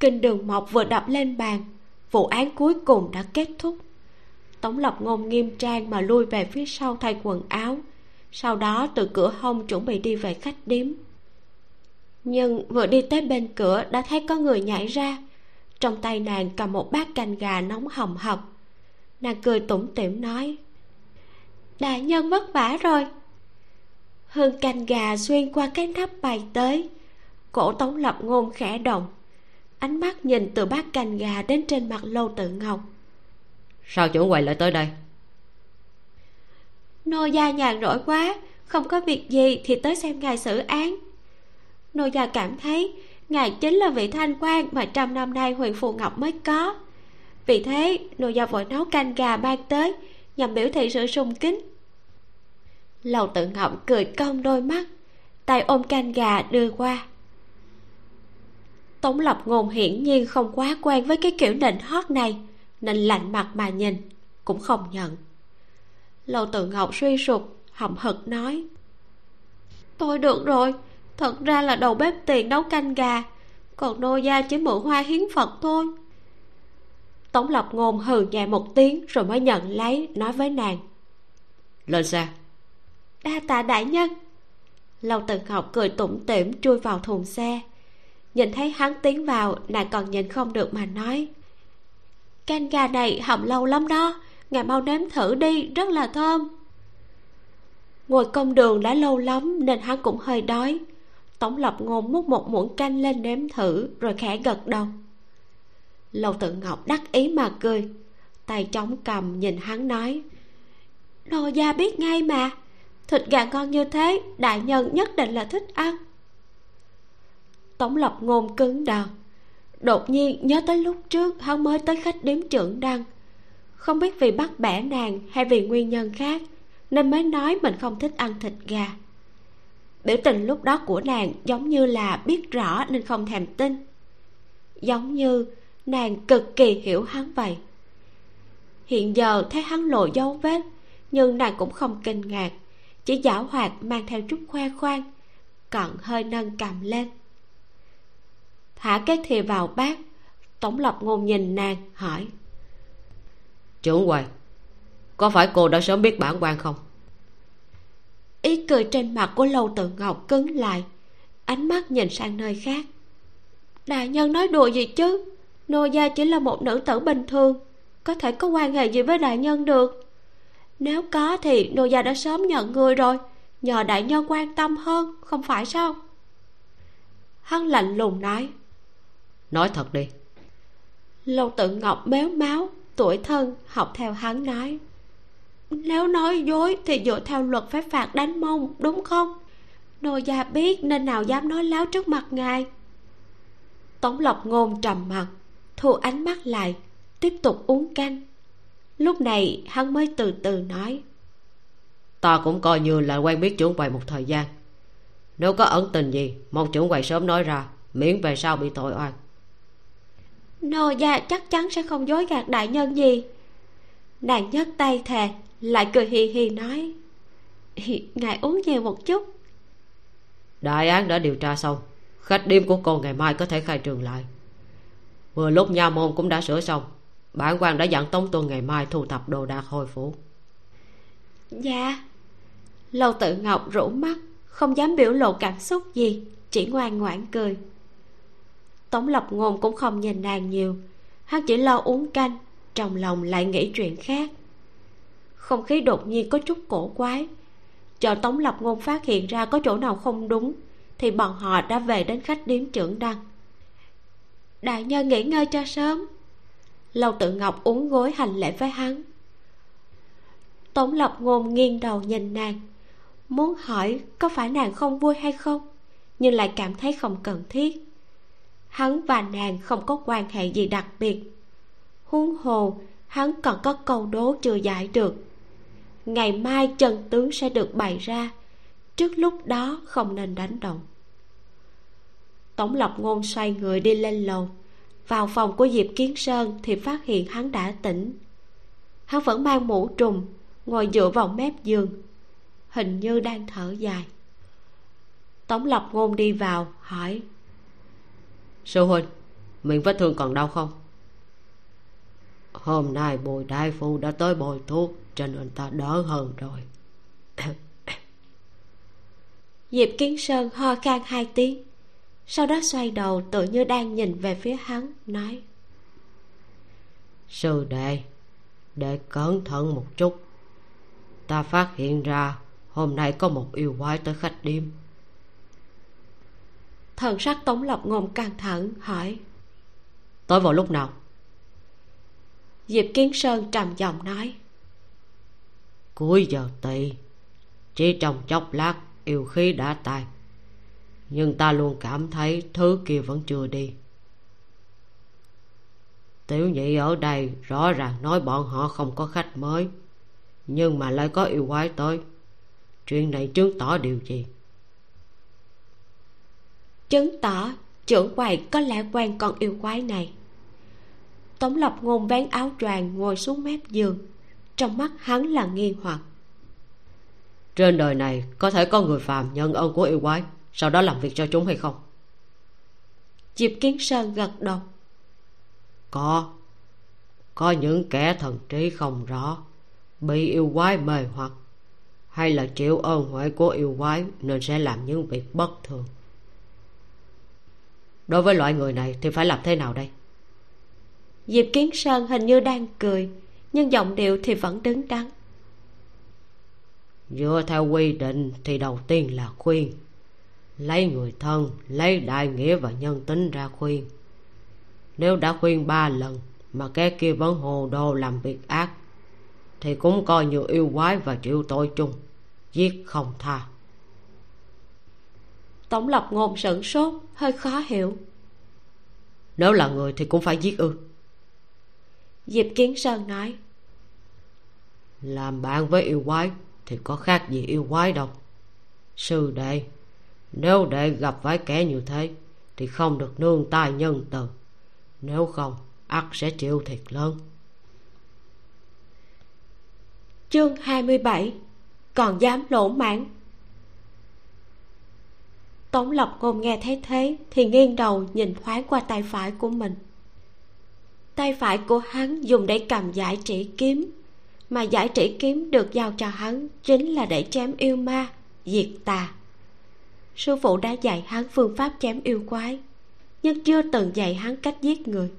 Kinh đường mộc vừa đập lên bàn, vụ án cuối cùng đã kết thúc. Tống lập ngôn nghiêm trang mà lui về phía sau thay quần áo, sau đó từ cửa hông chuẩn bị đi về khách điếm. Nhưng vừa đi tới bên cửa đã thấy có người nhảy ra, trong tay nàng cầm một bát canh gà nóng hầm hập. Nàng cười tủm tỉm nói, đại nhân vất vả rồi hương canh gà xuyên qua cái nắp bay tới. Cổ tống lập ngôn khẽ động. Ánh mắt nhìn từ bát canh gà đến trên mặt lâu tự ngọc. Sao chủ quầy lại tới đây? Nô gia nhàn rỗi quá không có việc gì thì tới xem ngài xử án. Nô gia cảm thấy ngài chính là vị thanh quan mà trăm năm nay huyện phù ngọc mới có. Vì thế nô gia vội nấu canh gà mang tới nhằm biểu thị sự sung kính lầu tự ngậm cười cong đôi mắt. Tay ôm canh gà đưa qua. Tống lập ngôn hiển nhiên không quá quen với cái kiểu nịnh hót này, nên lạnh mặt mà nhìn, cũng không nhận. Lầu tự ngọc suy sụp, hậm hực nói, tôi được rồi, thật ra là đầu bếp tiền nấu canh gà, còn nô gia chỉ mượn hoa hiến phật thôi. Tống lập ngôn hừ nhẹ một tiếng rồi mới nhận lấy, nói với nàng, lên xe đa tạ đại nhân. Lâu tự ngọc cười tủm tỉm chui vào thùng xe. Nhìn thấy hắn tiến vào, nàng còn nhìn không được mà nói, canh gà này hầm lâu lắm đó, ngài mau nếm thử đi, rất là thơm. Ngồi công đường đã lâu lắm nên hắn cũng hơi đói. Tống lập ngôn múc một muỗng canh lên nếm thử, rồi khẽ gật đầu. Lâu tự ngọc đắc ý mà cười, tay chống cầm nhìn hắn nói nô gia biết ngay mà thịt gà ngon như thế, đại nhân nhất định là thích ăn. Tống lập ngôn cứng đờ. Đột nhiên nhớ tới lúc trước hắn mới tới khách điếm trưởng đăng. Không biết vì bắt bẻ nàng hay vì nguyên nhân khác, nên mới nói mình không thích ăn thịt gà. Biểu tình lúc đó của nàng giống như là biết rõ nên không thèm tin. Giống như nàng cực kỳ hiểu hắn vậy. Hiện giờ thấy hắn lộ dấu vết, nhưng nàng cũng không kinh ngạc chỉ giảo hoạt mang theo chút khoe khoang cận hơi nâng cầm lên. Thả cái thìa vào bát tổng lập ngôn nhìn nàng hỏi. Trưởng quầy có phải cô đã sớm biết bản quan không? Ý cười trên mặt của lâu tự ngọc cứng lại ánh mắt nhìn sang nơi khác. Đại nhân nói đùa gì chứ? Nô gia chỉ là một nữ tử bình thường có thể có quan hệ gì với đại nhân được nếu có thì nô gia đã sớm nhận người rồi. Nhờ đại nhân quan tâm hơn không phải sao? Hắn lạnh lùng nói. Nói thật đi. Lâu tự ngọc méo máu tuổi thân học theo hắn nói. Nếu nói dối thì dựa theo luật phải phạt đánh mông đúng không? Nô gia biết nên nào dám nói láo trước mặt ngài. Tống lộc ngôn trầm mặt thu ánh mắt lại tiếp tục uống canh lúc này hắn mới từ từ nói. Ta cũng coi như là quen biết trưởng quầy một thời gian. Nếu có ẩn tình gì mong trưởng quầy sớm nói ra miễn về sau bị tội oan. Nô gia chắc chắn sẽ không dối gạt đại nhân gì. Nàng nhấc tay thề lại cười hì hì nói. [laughs] Ngài uống nhiều một chút. Đại án đã điều tra xong khách đêm của cô ngày mai có thể khai trường lại. Vừa lúc nha môn cũng đã sửa xong bản quan đã dặn tống tuân ngày mai thu thập đồ đạc hồi phủ. Dạ. Lâu tự ngọc rũ mắt, không dám biểu lộ cảm xúc gì, chỉ ngoan ngoãn cười. Tống lập ngôn cũng không nhìn nàng nhiều, hắn chỉ lo uống canh, trong lòng lại nghĩ chuyện khác. Không khí đột nhiên có chút cổ quái, chờ tống lập ngôn phát hiện ra có chỗ nào không đúng, thì bọn họ đã về đến khách điếm trưởng đăng. Đại nhân nghỉ ngơi cho sớm lâu tự ngọc uống gối hành lễ với hắn. Tống lập ngôn nghiêng đầu nhìn nàng, muốn hỏi có phải nàng không vui hay không, nhưng lại cảm thấy không cần thiết. Hắn và nàng không có quan hệ gì đặc biệt. Huống hồ, hắn còn có câu đố chưa giải được. Ngày mai trần tướng sẽ được bày ra, trước lúc đó không nên đánh động tổng lộc ngôn xoay người đi lên lầu vào phòng của diệp kiến sơn thì phát hiện hắn đã tỉnh. Hắn vẫn mang mũ trùng ngồi dựa vào mép giường hình như đang thở dài. Tống lập ngôn đi vào hỏi sư huynh miệng vết thương còn đau không? Hôm nay bồi đại phu đã tới bồi thuốc cho nên ta đỡ hơn rồi. [coughs] Diệp kiến sơn ho khan hai tiếng sau đó xoay đầu tự như đang nhìn về phía hắn nói. Sư đệ để cẩn thận một chút. Ta phát hiện ra hôm nay có một yêu quái tới khách điếm. Thần sắc tống lộc ngôn căng thẳng hỏi. Tới vào lúc nào? Diệp kiến sơn trầm giọng nói. Cuối giờ tỵ chỉ trong chốc lát yêu khí đã tàn nhưng ta luôn cảm thấy thứ kia vẫn chưa đi. Tiểu nhị ở đây rõ ràng nói bọn họ không có khách mới nhưng mà lại có yêu quái tới. Chuyện này chứng tỏ điều gì? Chứng tỏ trưởng quầy có lẽ quen con yêu quái này. Tống lập ngôn vén áo choàng ngồi xuống mép giường trong mắt hắn là nghi hoặc. Trên đời này có thể có người phàm nhận ơn của yêu quái sau đó làm việc cho chúng hay không? Diệp kiến sơn gật đầu. Có. Có những kẻ thần trí không rõ bị yêu quái mê hoặc hay là chịu ơn huệ của yêu quái nên sẽ làm những việc bất thường. Đối với loại người này thì phải làm thế nào đây? Diệp kiến sơn hình như đang cười nhưng giọng điệu thì vẫn đứng đắn. Dựa theo quy định thì đầu tiên là khuyên lấy người thân lấy đại nghĩa và nhân tính ra khuyên. Nếu đã khuyên ba lần mà cái kia vẫn hồ đồ làm việc ác thì cũng coi như yêu quái và chịu tội chung giết không tha. Tống lập ngôn sửng sốt hơi khó hiểu. Nếu là người thì cũng phải giết ư. Diệp kiến sơn nói làm bạn với yêu quái thì có khác gì yêu quái đâu. Sư đệ nếu đệ gặp phải kẻ như thế, thì không được nương tay nhân từ. Nếu không ắt sẽ chịu thiệt lớn. Chương 27 còn dám lỗ mãn tống lập ngôn nghe thấy thế thì nghiêng đầu nhìn thoáng qua tay phải của mình. Tay phải của hắn dùng để cầm giải chỉ kiếm, mà giải chỉ kiếm được giao cho hắn chính là để chém yêu ma, diệt tà sư phụ đã dạy hắn phương pháp chém yêu quái nhưng chưa từng dạy hắn cách giết người.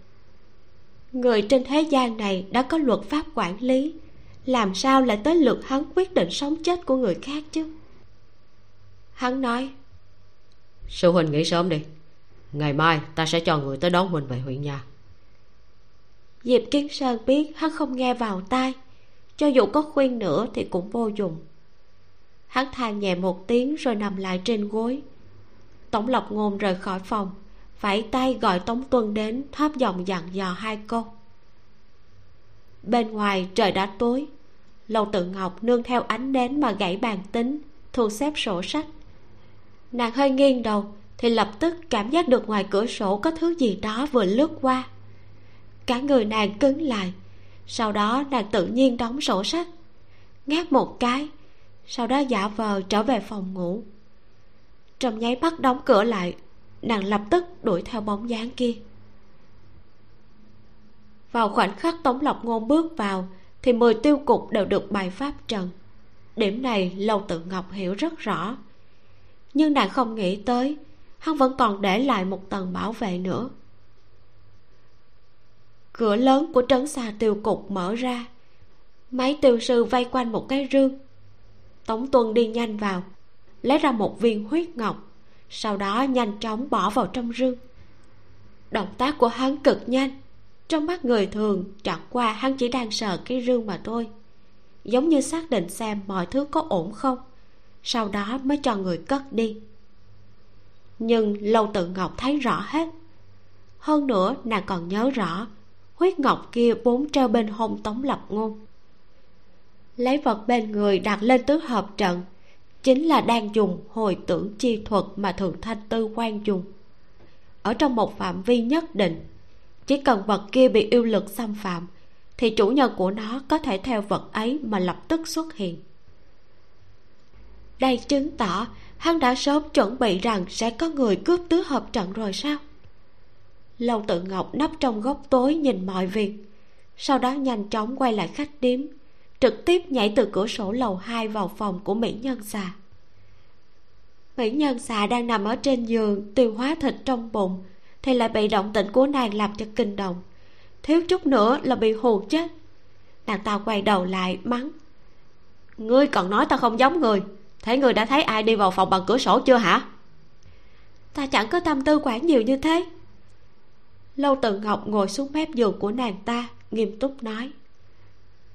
Người trên thế gian này đã có luật pháp quản lý làm sao lại tới lượt hắn quyết định sống chết của người khác chứ? Hắn nói sư huynh nghỉ sớm đi ngày mai ta sẽ cho người tới đón huynh về huyện nhà. Diệp kiến sơn biết hắn không nghe vào tai cho dù có khuyên nữa thì cũng vô dụng hắn than nhẹ một tiếng rồi nằm lại trên gối. Tổng lộc ngôn rời khỏi phòng phải tay gọi tống tuân đến, thấp giọng dặn dò hai câu. Bên ngoài trời đã tối, lầu tự ngọc nương theo ánh nến mà gãy bàn tính, thu xếp sổ sách. Nàng hơi nghiêng đầu thì lập tức cảm giác được ngoài cửa sổ có thứ gì đó vừa lướt qua. Cả người nàng cứng lại, sau đó nàng tự nhiên đóng sổ sách, ngáp một cái sau đó giả vờ trở về phòng ngủ. Trong nháy mắt đóng cửa lại, nàng lập tức đuổi theo bóng dáng kia. Vào khoảnh khắc tống lộc ngôn bước vào, thì mười tiêu cục đều được bày pháp trần. Điểm này lâu tự ngọc hiểu rất rõ. Nhưng nàng không nghĩ tới, hắn vẫn còn để lại một tầng bảo vệ nữa. Cửa lớn của trấn xà tiêu cục mở ra. Mấy tiêu sư vây quanh một cái rương tống tuân đi nhanh vào, lấy ra một viên huyết ngọc, sau đó nhanh chóng bỏ vào trong rương động tác của hắn cực nhanh, trong mắt người thường chẳng qua hắn chỉ đang sờ cái rương mà thôi. Giống như xác định xem mọi thứ có ổn không, sau đó mới cho người cất đi. Nhưng lâu tự ngọc thấy rõ hết. Hơn nữa, nàng còn nhớ rõ, huyết ngọc kia bốn treo bên hông tống lập ngôn lấy vật bên người đặt lên tứ hợp trận, chính là đang dùng hồi tưởng chi thuật mà thượng thanh tư quan dùng. Ở trong một phạm vi nhất định, chỉ cần vật kia bị yêu lực xâm phạm, thì chủ nhân của nó có thể theo vật ấy mà lập tức xuất hiện. Đây chứng tỏ hắn đã sớm chuẩn bị rằng sẽ có người cướp tứ hợp trận rồi sao? Lâu tự ngọc nấp trong góc tối nhìn mọi việc, sau đó nhanh chóng quay lại khách điếm trực tiếp nhảy từ cửa sổ lầu hai vào phòng của mỹ nhân xà. Mỹ nhân xà đang nằm ở trên giường, tiêu hóa thịt trong bụng, thì lại bị động tĩnh của nàng làm cho kinh động. Thiếu chút nữa là bị hù chết. Nàng ta quay đầu lại, mắng. Ngươi còn nói ta không giống người. Thế người đã thấy ai đi vào phòng bằng cửa sổ chưa hả? Ta chẳng có tâm tư quản nhiều như thế. Lâu tự ngọc ngồi xuống mép giường của nàng ta, nghiêm túc nói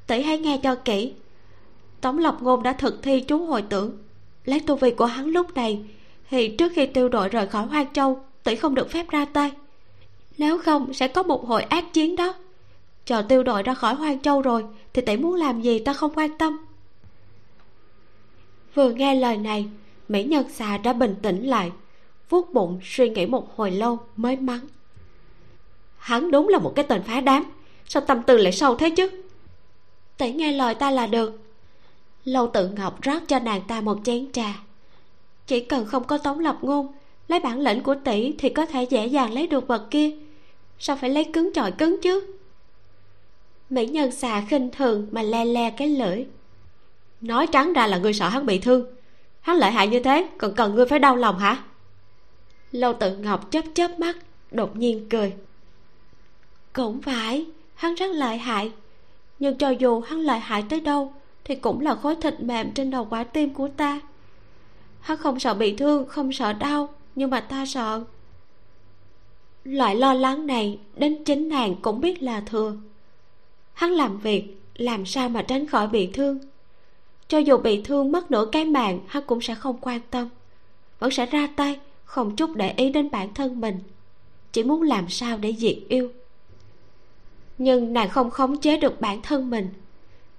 tỷ hãy nghe cho kỹ. Tống lộc ngôn đã thực thi chú hồi tưởng. Lấy tu vi của hắn lúc này, thì trước khi tiêu đội rời khỏi hoang châu, tỷ không được phép ra tay. Nếu không, sẽ có một hồi ác chiến đó. Chờ tiêu đội ra khỏi hoang châu rồi, thì tỷ muốn làm gì ta không quan tâm. Vừa nghe lời này, mỹ nhân xà đã bình tĩnh lại, vuốt bụng suy nghĩ một hồi lâu mới mắng. Hắn đúng là một cái tên phá đám, sao tâm tư lại sâu thế chứ? Tỷ nghe lời ta là được. Lâu tự ngọc rót cho nàng ta một chén trà. Chỉ cần không có tống lập ngôn, lấy bản lĩnh của tỷ thì có thể dễ dàng lấy được vật kia. Sao phải lấy cứng trọi cứng chứ? Mỹ nhân xà khinh thường mà le le cái lưỡi. Nói trắng ra là ngươi sợ hắn bị thương. Hắn lợi hại như thế, còn cần ngươi phải đau lòng hả? Lâu tự ngọc chớp chớp mắt, đột nhiên cười. Cũng phải, hắn rất lợi hại nhưng cho dù hắn lợi hại tới đâu, thì cũng là khối thịt mềm trên đầu quả tim của ta. Hắn không sợ bị thương, không sợ đau, nhưng mà ta sợ. Loại lo lắng này đến chính nàng cũng biết là thừa. Hắn làm việc, làm sao mà tránh khỏi bị thương. Cho dù bị thương mất nửa cái mạng, hắn cũng sẽ không quan tâm. Vẫn sẽ ra tay, không chút để ý đến bản thân mình. Chỉ muốn làm sao để diệt yêu nhưng nàng không khống chế được bản thân mình.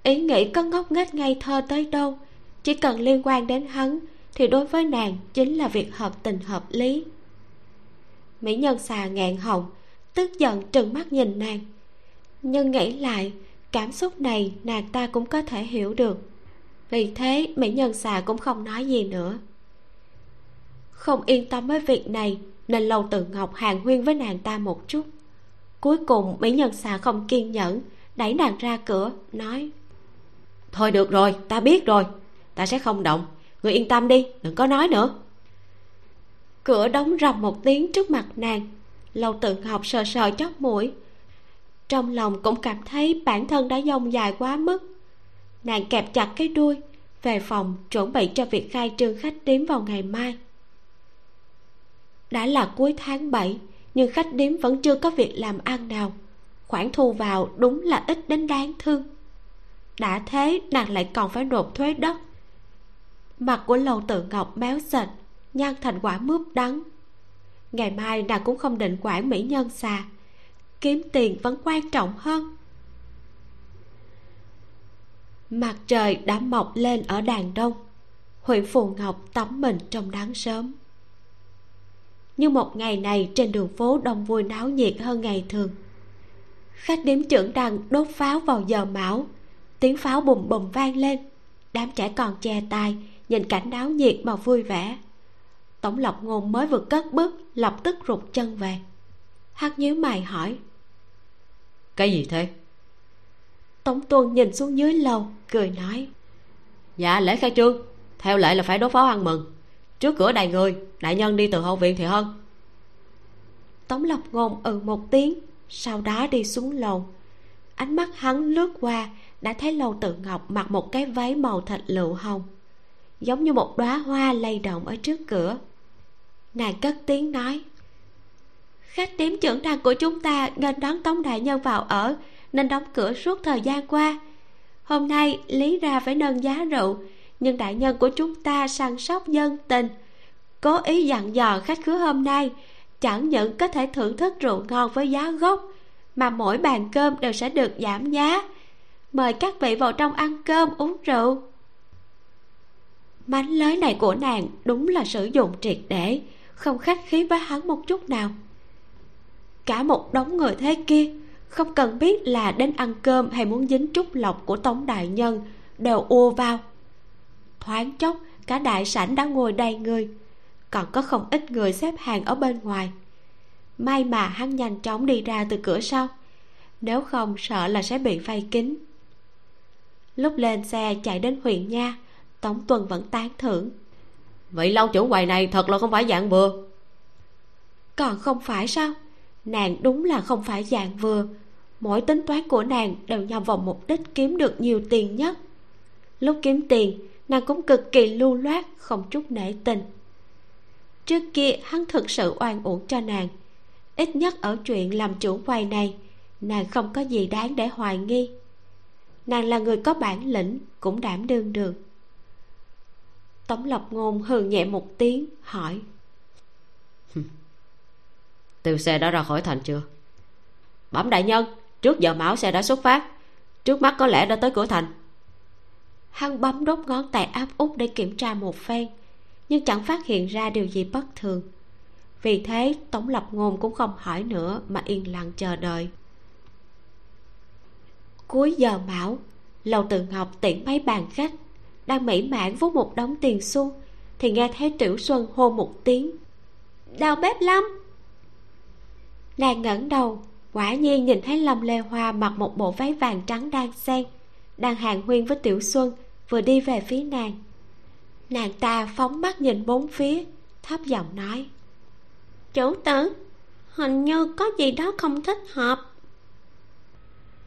Ý nghĩ có ngốc nghếch ngây thơ tới đâu, chỉ cần liên quan đến hắn, thì đối với nàng chính là việc hợp tình hợp lý. Mỹ nhân xà ngạn họng, tức giận trừng mắt nhìn nàng. Nhưng nghĩ lại, cảm xúc này nàng ta cũng có thể hiểu được. Vì thế, mỹ nhân xà cũng không nói gì nữa. Không yên tâm với việc này, nên lâu tự ngọc hàng huyên với nàng ta một chút cuối cùng mỹ nhân xà không kiên nhẫn, đẩy nàng ra cửa, nói, thôi được rồi, ta biết rồi, ta sẽ không động. Người yên tâm đi, đừng có nói nữa. Cửa đóng rầm một tiếng trước mặt nàng. Lâu tự ngọc sờ sờ chót mũi. Trong lòng cũng cảm thấy bản thân đã dông dài quá mức. Nàng kẹp chặt cái đuôi, về phòng chuẩn bị cho việc khai trương khách điếm vào ngày mai. Đã là cuối tháng 7 nhưng khách điếm vẫn chưa có việc làm ăn nào. Khoản thu vào đúng là ít đến đáng thương. Đã thế, nàng lại còn phải nộp thuế đất. Mặt của lầu tự ngọc méo sệt nhăn thành quả mướp đắng. Ngày mai nàng cũng không định quản mỹ nhân xà kiếm tiền vẫn quan trọng hơn. Mặt trời đã mọc lên ở đàn đông. Huyện phù ngọc tắm mình trong nắng sớm nhưng một ngày này trên đường phố đông vui náo nhiệt hơn ngày thường. Khách điếm trưởng đằng đốt pháo vào giờ mão. Tiếng pháo bùm bùm vang lên. Đám trẻ còn che tai nhìn cảnh náo nhiệt mà vui vẻ. Tổng lộc ngôn mới vừa cất bước lập tức rụt chân về. Hắn nhíu mày hỏi. Cái gì thế? Tống tuân nhìn xuống dưới lầu cười nói. Dạ lễ khai trương. Theo lệ là phải đốt pháo ăn mừng trước cửa đầy người, đại nhân đi từ hậu viện thì hơn. Tống lập ngôn ừ một tiếng, sau đó đi xuống lầu. Ánh mắt hắn lướt qua, đã thấy lầu tự ngọc mặc một cái váy màu thạch lựu hồng, giống như một đóa hoa lay động ở trước cửa. Nàng cất tiếng nói, khách điếm trưởng đàn của chúng ta nghênh đón tống đại nhân vào ở, nên đóng cửa suốt thời gian qua. Hôm nay lý ra phải nâng giá rượu nhưng đại nhân của chúng ta săn sóc dân tình. Cố ý dặn dò khách khứa hôm nay, chẳng những có thể thưởng thức rượu ngon với giá gốc, mà mỗi bàn cơm đều sẽ được giảm giá. Mời các vị vào trong ăn cơm uống rượu. Mánh lới này của nàng đúng là sử dụng triệt để, không khách khí với hắn một chút nào. Cả một đống người thế kia, không cần biết là đến ăn cơm hay muốn dính chút lộc của tống đại nhân, đều ùa vào thoáng chốc cả đại sảnh đã ngồi đầy người. Còn có không ít người xếp hàng ở bên ngoài. May mà hắn nhanh chóng đi ra từ cửa sau nếu không sợ là sẽ bị vây kín. Lúc lên xe chạy đến huyện nha tống tuần vẫn tán thưởng. Vậy lâu chủ quầy này thật là không phải dạng vừa. Còn không phải sao? Nàng đúng là không phải dạng vừa. Mỗi tính toán của nàng đều nhằm vào mục đích kiếm được nhiều tiền nhất. Lúc kiếm tiền nàng cũng cực kỳ lưu loát, không chút nể tình. Trước kia, hắn thực sự oan uổng cho nàng. Ít nhất ở chuyện làm chủ quầy này, nàng không có gì đáng để hoài nghi. Nàng là người có bản lĩnh, cũng đảm đương được. Tống lập ngôn hừ nhẹ một tiếng, hỏi. [laughs] Tiêu xe đã ra khỏi thành chưa? Bẩm đại nhân, trước giờ mão xe đã xuất phát. Trước mắt có lẽ đã tới cửa thành hắn bấm đốt ngón tay áp út để kiểm tra một phen, nhưng chẳng phát hiện ra điều gì bất thường. Vì thế, tống lập ngôn cũng không hỏi nữa mà yên lặng chờ đợi. Cuối giờ mão, lầu tự ngọc tiễn mấy bàn khách, đang mỹ mãn vút một đống tiền xu, thì nghe thấy tiểu xuân hô một tiếng. Đào bếp lâm! Nàng ngẩng đầu, quả nhiên nhìn thấy lâm lê hoa mặc một bộ váy vàng trắng đang xen đang hàng huyên với tiểu xuân vừa đi về phía nàng. Nàng ta phóng mắt nhìn bốn phía, thấp giọng nói. Chủ tử, hình như có gì đó không thích hợp.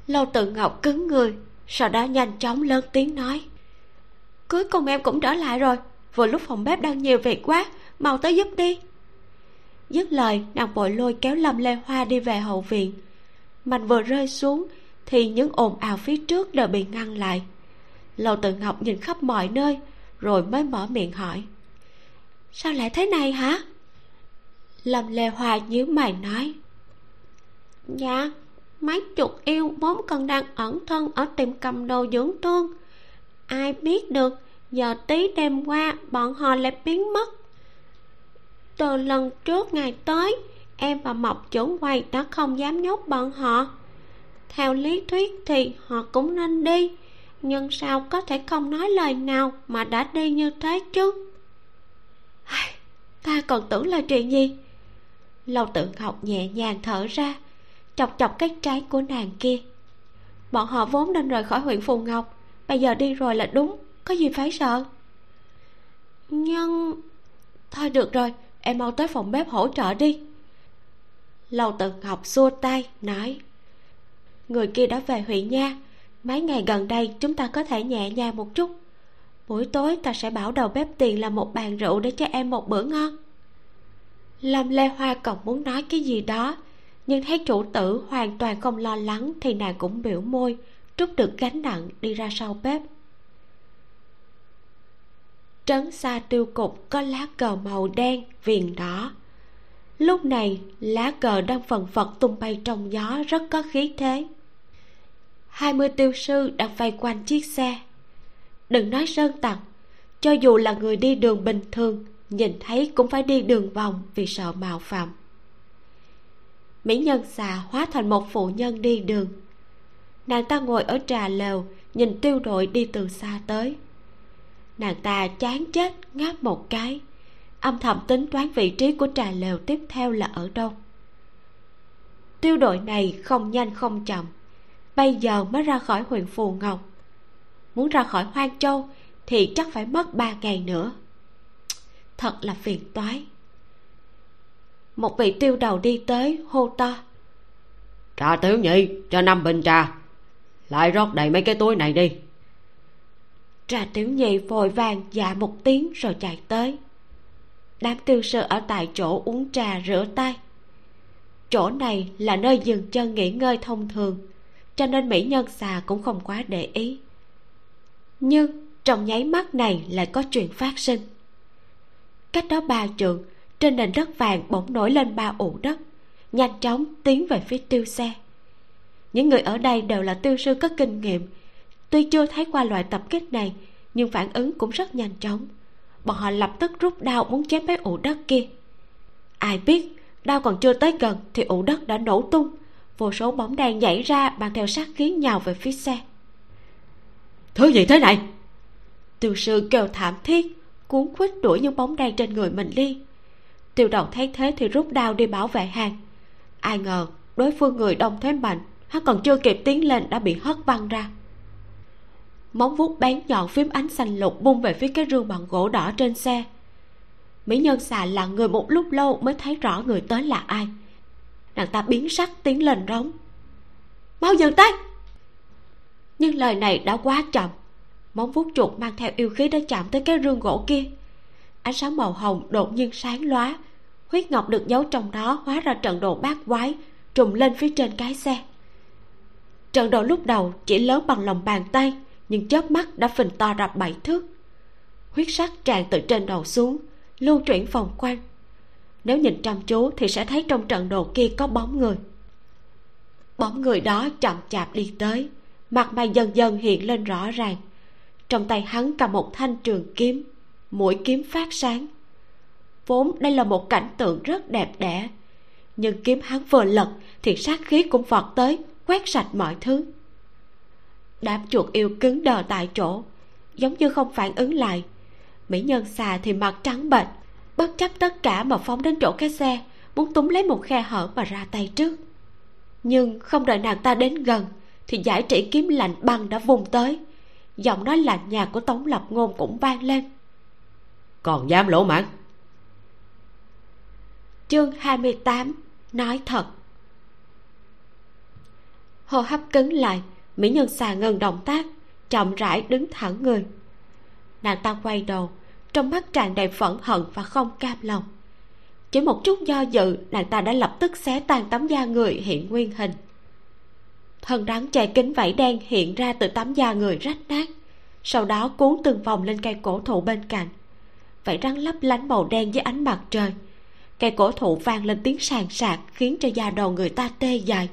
Lâu tự ngọc cứng người, sau đó nhanh chóng lớn tiếng nói. Cuối cùng em cũng trở lại rồi, vừa lúc phòng bếp đang nhiều việc quá, mau tới giúp đi. Dứt lời, nàng bội lôi kéo lâm lê hoa đi về hậu viện. Mạnh vừa rơi xuống, thì những ồn ào phía trước đều bị ngăn lại lầu tự ngọc nhìn khắp mọi nơi, rồi mới mở miệng hỏi. Sao lại thế này hả? Lâm lê hoa nhíu mày nói. Dạ mấy chục yêu vốn còn đang ẩn thân ở tiệm cầm đồ dưỡng thương. Ai biết được, giờ tí đêm qua bọn họ lại biến mất. Từ lần trước ngày tới, em và mộc trưởng quầy đã không dám nhốt bọn họ. Theo lý thuyết thì họ cũng nên đi nhưng sao có thể không nói lời nào mà đã đi như thế chứ? Ta còn tưởng là chuyện gì lâu tự ngọc nhẹ nhàng thở ra, chọc chọc cái trái của nàng kia. Bọn họ vốn nên rời khỏi huyện phù ngọc, bây giờ đi rồi là đúng, có gì phải sợ? Nhưng thôi được rồi, em mau tới phòng bếp hỗ trợ đi. Lâu tự ngọc xua tay, nói, người kia đã về huyện nha mấy ngày gần đây, chúng ta có thể nhẹ nhàng một chút. Buổi tối, ta sẽ bảo đầu bếp tiền làm một bàn rượu để cho em một bữa ngon. Lâm lê hoa còn muốn nói cái gì đó, nhưng thấy chủ tử hoàn toàn không lo lắng thì nàng cũng biểu môi, trút được gánh nặng đi ra sau bếp. Trấn xa tiêu cục có lá cờ màu đen, viền đỏ. Lúc này, lá cờ đang phần phật tung bay trong gió, rất có khí thế hai mươi tiêu sư đang vây quanh chiếc xe. Đừng nói sơn tặc, cho dù là người đi đường bình thường, nhìn thấy cũng phải đi đường vòng vì sợ mạo phạm. Mỹ nhân xà hóa thành một phụ nhân đi đường. Nàng ta ngồi ở trà lều, nhìn tiêu đội đi từ xa tới. Nàng ta chán chết, ngáp một cái. Âm thầm tính toán vị trí của trà lều tiếp theo là ở đâu. Tiêu đội này không nhanh không chậm bây giờ mới ra khỏi huyện phù ngọc. Muốn ra khỏi hoang châu thì chắc phải mất ba ngày nữa. Thật là phiền toái. Một vị tiêu đầu đi tới hô to. Trà tiểu nhị cho năm bình trà. Lại rót đầy mấy cái túi này đi. Trà tiểu nhị vội vàng dạ một tiếng rồi chạy tới. Đám tiêu sư ở tại chỗ uống trà rửa tay. Chỗ này là nơi dừng chân nghỉ ngơi thông thường cho nên mỹ nhân xà cũng không quá để ý. Nhưng trong nháy mắt này lại có chuyện phát sinh. Cách đó ba trượng, trên nền đất vàng bỗng nổi lên ba ụ đất, nhanh chóng tiến về phía tiêu xe. Những người ở đây đều là tiêu sư có kinh nghiệm. Tuy chưa thấy qua loại tập kích này, nhưng phản ứng cũng rất nhanh chóng. Bọn họ lập tức rút đao muốn chém mấy ụ đất kia. Ai biết, đao còn chưa tới gần thì ụ đất đã nổ tung vô số bóng đèn nhảy ra mang theo sát khí nhào về phía xe. Thứ gì thế này? Tiêu sư kêu thảm thiết cuốn quýt đuổi những bóng đen trên người mình đi. Tiêu đầu thấy thế thì rút đao đi bảo vệ hàng. Ai ngờ đối phương người đông thế mạnh hắn còn chưa kịp tiến lên đã bị hất văng ra. Móng vuốt bén nhọn phím ánh xanh lục bung về phía cái rương bằng gỗ đỏ trên xe. Mỹ nhân xà là người một lúc lâu mới thấy rõ người tới là ai nàng ta biến sắc tiến lên rống. Mau dừng tay! Nhưng lời này đã quá chậm. Móng vuốt chuột mang theo yêu khí đã chạm tới cái rương gỗ kia. Ánh sáng màu hồng đột nhiên sáng lóa. Huyết ngọc được giấu trong đó hóa ra trận đồ bát quái, trùm lên phía trên cái xe. Trận đồ lúc đầu chỉ lớn bằng lòng bàn tay, nhưng chớp mắt đã phình to ra bảy thước. Huyết sắc tràn từ trên đầu xuống, lưu chuyển vòng quanh nếu nhìn chăm chú thì sẽ thấy trong trận đồ kia có bóng người. Bóng người đó chậm chạp đi tới, mặt mày dần dần hiện lên rõ ràng. Trong tay hắn cầm một thanh trường kiếm, mũi kiếm phát sáng. Vốn đây là một cảnh tượng rất đẹp đẽ, nhưng kiếm hắn vừa lật thì sát khí cũng vọt tới, quét sạch mọi thứ. Đám chuột yêu cứng đờ tại chỗ, giống như không phản ứng lại. Mỹ nhân xà thì mặt trắng bệch bất chấp tất cả mà phóng đến chỗ cái xe muốn túm lấy một khe hở mà ra tay trước. Nhưng không đợi nàng ta đến gần thì giải trị kiếm lạnh băng đã vùng tới. Giọng nói lạnh nhạt của tống lập ngôn cũng vang lên. Còn dám lỗ mãn chương 28 nói thật. Hô hấp cứng lại mỹ nhân xà ngừng động tác chậm rãi đứng thẳng người. Nàng ta quay đầu trong mắt tràn đầy phẫn hận và không cam lòng. Chỉ một chút do dự nàng ta đã lập tức xé tan tấm da người hiện nguyên hình. Thân rắn che kính vảy đen hiện ra từ tấm da người rách nát, sau đó cuốn từng vòng lên cây cổ thụ bên cạnh. Vảy rắn lấp lánh màu đen dưới ánh mặt trời. Cây cổ thụ vang lên tiếng sàn sạc khiến cho da đầu người ta tê dại.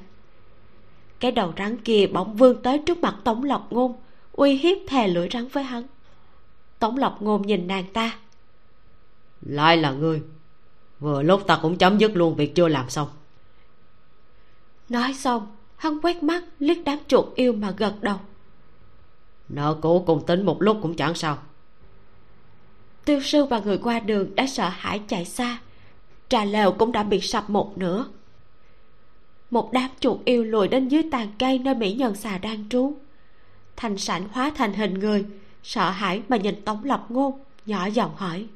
Cái đầu rắn kia bỗng vươn tới trước mặt tống lộc ngôn, uy hiếp thè lưỡi rắn với hắn tống lộc ngôn nhìn nàng ta. Lại là ngươi. Vừa lúc ta cũng chấm dứt luôn việc chưa làm xong. Nói xong hắn quét mắt liếc đám chuột yêu mà gật đầu. Nợ cũ cùng tính một lúc cũng chẳng sao. Tiêu sư và người qua đường đã sợ hãi chạy xa. Trà lều cũng đã bị sập một nửa. Một đám chuột yêu lùi đến dưới tàn cây nơi mỹ nhân xà đang trú. Thành sảnh hóa thành hình người sợ hãi mà nhìn tống lập ngôn nhỏ giọng hỏi.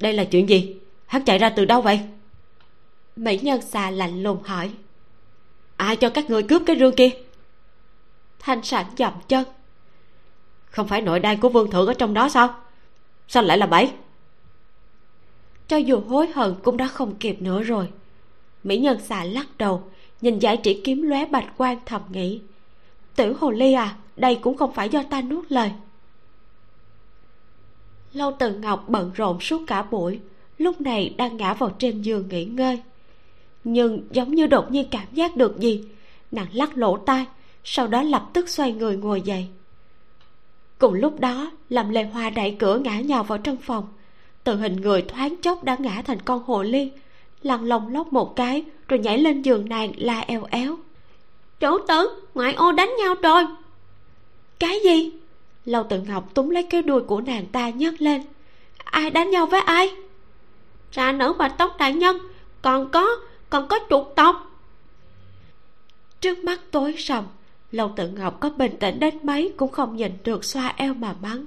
Đây là chuyện gì? Hắn chạy ra từ đâu vậy? Mỹ nhân xà lạnh lùng hỏi. Ai cho các người cướp cái rương kia? Thanh sản dậm chân. Không phải nội đai của vương thượng ở trong đó sao? Sao lại là bảy cho dù hối hận cũng đã không kịp nữa rồi. Mỹ nhân xà lắc đầu, nhìn giải chỉ kiếm lóe bạch quan thầm nghĩ. Tiểu hồ ly à đây cũng không phải do ta nuốt lời lâu từ ngọc bận rộn suốt cả buổi lúc này đang ngã vào trên giường nghỉ ngơi. Nhưng giống như đột nhiên cảm giác được gì nàng lắc lỗ tai sau đó lập tức xoay người ngồi dậy. Cùng lúc đó làm lê hoa đẩy cửa ngã nhào vào trong phòng. Từ hình người thoáng chốc đã ngã thành con hồ ly lăn lông lóc một cái rồi nhảy lên giường nàng la eo éo. Chủ tử ngoại ô đánh nhau rồi. Cái gì lâu tự ngọc túm lấy cái đuôi của nàng ta nhấc lên. Ai đánh nhau với ai? Ra nữ và tóc đại nhân, còn có còn có chuột tộc trước mắt tối sầm, lâu tự ngọc có bình tĩnh đến mấy cũng không nhìn được xoa eo mà mắng.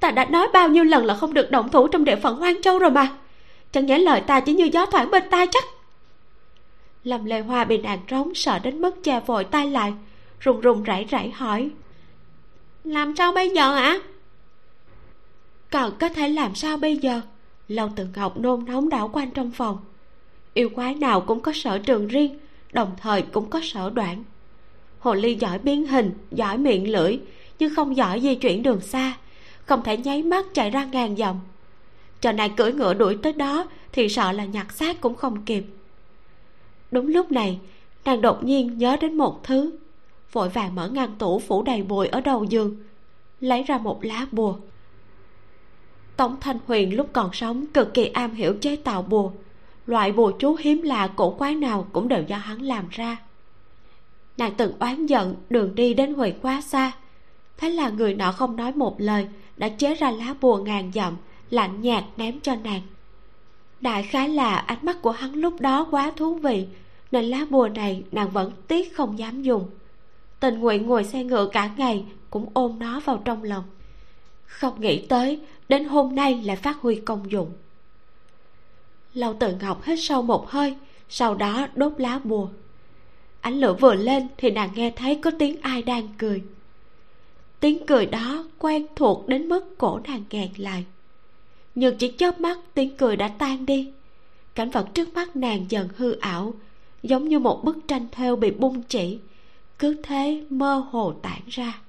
Ta đã nói bao nhiêu lần là không được động thủ trong địa phận hoang châu rồi mà. Chẳng nhẽ lời ta chỉ như gió thoảng bên tai chắc. Lâm lê hoa bị nàng rống sợ đến mức che vội tay lại, run run rẩy rẩy hỏi làm sao bây giờ ạ? Còn có thể làm sao bây giờ? Lâu tự ngọc nôn nóng đảo quanh trong phòng. Yêu quái nào cũng có sở trường riêng, đồng thời cũng có sở đoạn. Hồ ly giỏi biến hình, giỏi miệng lưỡi, nhưng không giỏi di chuyển đường xa, không thể nháy mắt chạy ra ngàn dặm chờ này cưỡi ngựa đuổi tới đó thì sợ là nhặt xác cũng không kịp. Đúng lúc này, nàng đột nhiên nhớ đến một thứ vội vàng mở ngăn tủ phủ đầy bụi ở đầu giường, lấy ra một lá bùa. Tống thanh huyền lúc còn sống cực kỳ am hiểu chế tạo bùa. Loại bùa chú hiếm lạ cổ quái nào cũng đều do hắn làm ra. Nàng từng oán giận đường đi đến huyện quá xa thế là người nọ không nói một lời, đã chế ra lá bùa ngàn dặm, lạnh nhạt ném cho nàng. Đại khái là ánh mắt của hắn lúc đó quá thú vị, nên lá bùa này nàng vẫn tiếc không dám dùng tình nguyện ngồi xe ngựa cả ngày cũng ôm nó vào trong lòng. Không nghĩ tới, đến hôm nay lại phát huy công dụng. Lâu tự ngọc hít sâu một hơi, sau đó đốt lá bùa. Ánh lửa vừa lên thì nàng nghe thấy có tiếng ai đang cười. Tiếng cười đó quen thuộc đến mức cổ nàng nghẹn lại. Nhưng chỉ chớp mắt tiếng cười đã tan đi. Cảnh vật trước mắt nàng dần hư ảo, giống như một bức tranh thêu bị bung chỉ cứ thế mơ hồ tản ra.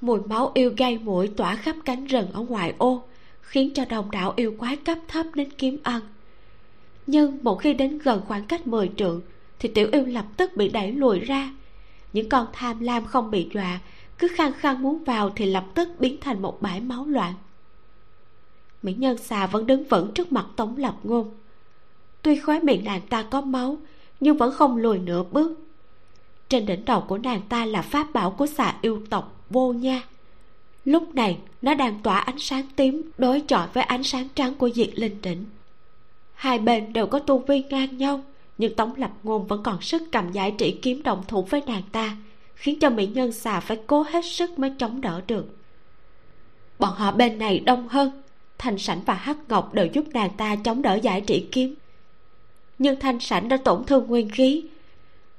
Mùi máu yêu gây mũi tỏa khắp cánh rừng ở ngoài ô, khiến cho đồng đạo yêu quái cấp thấp đến kiếm ăn. Nhưng một khi đến gần khoảng cách mười trượng, thì tiểu yêu lập tức bị đẩy lùi ra. Những con tham lam không bị dọa, cứ khăng khăng muốn vào thì lập tức biến thành một bãi máu loạn. Mỹ nhân xà vẫn đứng vững trước mặt tống lập ngôn. Tuy khóe miệng nàng ta có máu, nhưng vẫn không lùi nửa bước trên đỉnh đầu của nàng ta là pháp bảo của xà yêu tộc vô nha. Lúc này, nó đang tỏa ánh sáng tím đối chọi với ánh sáng trắng của diệt linh đỉnh. Hai bên đều có tu vi ngang nhau, nhưng tống lập ngôn vẫn còn sức cầm giải trị kiếm đồng thủ với nàng ta, khiến cho mỹ nhân xà phải cố hết sức mới chống đỡ được. Bọn họ bên này đông hơn, thanh sảnh và hắc ngọc đều giúp nàng ta chống đỡ giải trị kiếm. Nhưng thanh sảnh đã tổn thương nguyên khí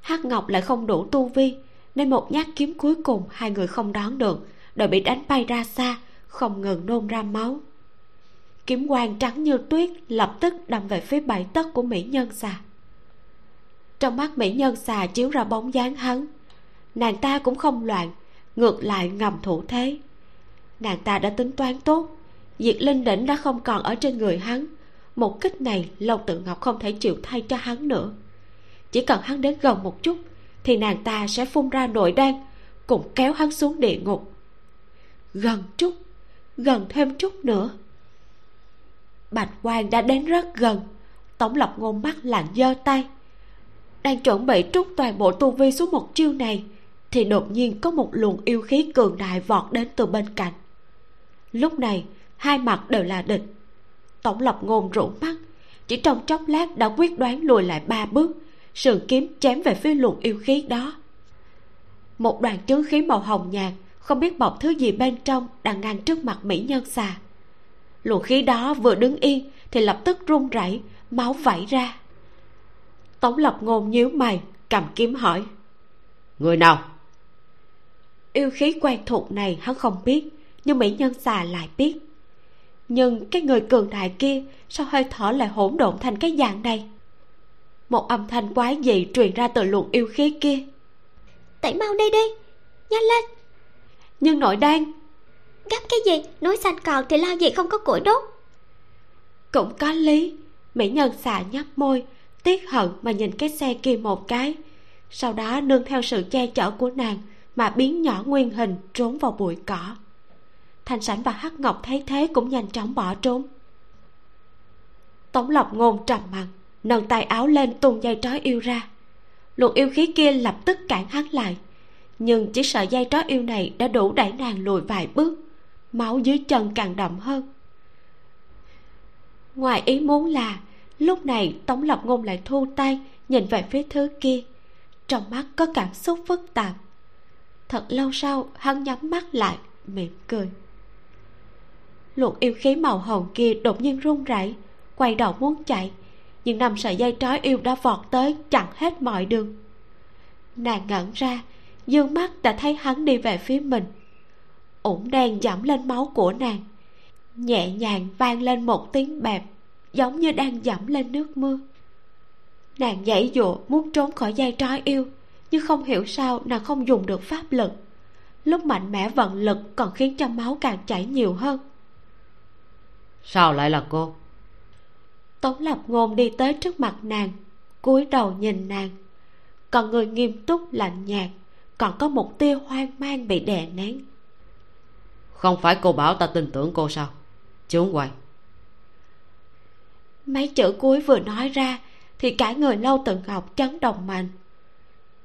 hắc ngọc lại không đủ tu vi, nên một nhát kiếm cuối cùng hai người không đón được, đều bị đánh bay ra xa, không ngừng nôn ra máu. Kiếm quang trắng như tuyết lập tức đâm về phía bảy tấc của mỹ nhân xà. Trong mắt mỹ nhân xà chiếu ra bóng dáng hắn. Nàng ta cũng không loạn, ngược lại ngầm thủ thế. Nàng ta đã tính toán tốt, diệt linh đỉnh đã không còn ở trên người hắn. Một kích này lâu tự ngọc không thể chịu thay cho hắn nữa chỉ cần hắn đến gần một chút, thì nàng ta sẽ phun ra nội đan cùng kéo hắn xuống địa ngục. Gần chút, gần thêm chút nữa. Bạch quan đã đến rất gần tổng lập ngôn mắt lạnh giơ tay. Đang chuẩn bị trút toàn bộ tu vi xuống một chiêu này, thì đột nhiên có một luồng yêu khí cường đại vọt đến từ bên cạnh. Lúc này, hai mặt đều là địch. Tổng lập ngôn rũ mắt, chỉ trong chốc lát đã quyết đoán lùi lại ba bước sườn kiếm chém về phía luồng yêu khí đó. Một đoàn chứng khí màu hồng nhạt không biết bọc thứ gì bên trong đang ngăn trước mặt mỹ nhân xà. Luồng khí đó vừa đứng yên thì lập tức run rẩy máu vẩy ra. Tống lập ngôn nhíu mày cầm kiếm hỏi. Người nào? Yêu khí quen thuộc này hắn không biết nhưng mỹ nhân xà lại biết. Nhưng cái người cường đại kia sao hơi thở lại hỗn độn thành cái dạng này một âm thanh quái dị truyền ra từ luồng yêu khí kia. Tẩy mau đi đi nhanh lên. Nhưng nội đan. Gấp cái gì? Núi xanh còn thì lao gì không có củi đốt? Cũng có lý. Mỹ nhân xà nhấp môi tiếc hận mà nhìn cái xe kia một cái. Sau đó nương theo sự che chở của nàng mà biến nhỏ nguyên hình trốn vào bụi cỏ. Thanh sảnh và hắc ngọc thấy thế cũng nhanh chóng bỏ trốn. Tống lập ngôn trầm mặt nâng tay áo lên tung dây trói yêu ra. Luồng yêu khí kia lập tức cản hắn lại. Nhưng chỉ sợ dây trói yêu này đã đủ đẩy nàng lùi vài bước, máu dưới chân càng đậm hơn. Ngoài ý muốn là, lúc này tống lập ngôn lại thu tay nhìn về phía thứ kia. Trong mắt có cảm xúc phức tạp. Thật lâu sau, hắn nhắm mắt lại, mỉm cười. Luồng yêu khí màu hồng kia đột nhiên run rẩy, quay đầu muốn chạy nhưng năm sợi dây trói yêu đã vọt tới chặn hết mọi đường. Nàng ngẩn ra, dương mắt đã thấy hắn đi về phía mình. Ủng đen dẫm lên máu của nàng, nhẹ nhàng vang lên một tiếng bẹp, giống như đang dẫm lên nước mưa. Nàng giãy dụa muốn trốn khỏi dây trói yêu, nhưng không hiểu sao nàng không dùng được pháp lực. Lúc mạnh mẽ vận lực còn khiến cho máu càng chảy nhiều hơn. Sao lại là cô? Tống lập ngôn đi tới trước mặt nàng cúi đầu nhìn nàng. Còn người nghiêm túc lạnh nhạt còn có một tia hoang mang bị đè nén. Không phải cô bảo ta tin tưởng cô sao? Chướng quay. Mấy chữ cuối vừa nói ra thì cả người lâu tự ngọc chấn động mạnh.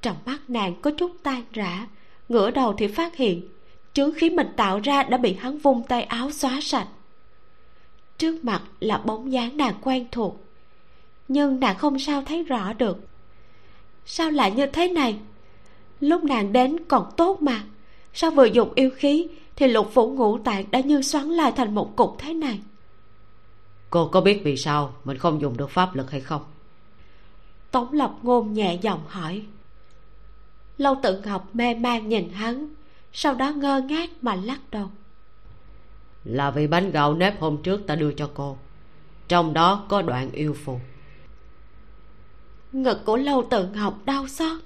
Trong mắt nàng có chút tan rã ngửa đầu thì phát hiện chướng khí mình tạo ra đã bị hắn vung tay áo xóa sạch trước mặt là bóng dáng nàng quen thuộc. Nhưng nàng không sao thấy rõ được. Sao lại như thế này? Lúc nàng đến còn tốt mà. Sao vừa dùng yêu khí thì lục phủ ngũ tạng đã như xoắn lại thành một cục thế này? Cô có biết vì sao mình không dùng được pháp lực hay không? Tống lập ngôn nhẹ giọng hỏi. Lâu tự ngọc mê man nhìn hắn sau đó ngơ ngác mà lắc đầu là vì bánh gạo nếp hôm trước ta đưa cho cô. Trong đó có đoạn yêu phù ngực của lâu tự ngọc đau xót.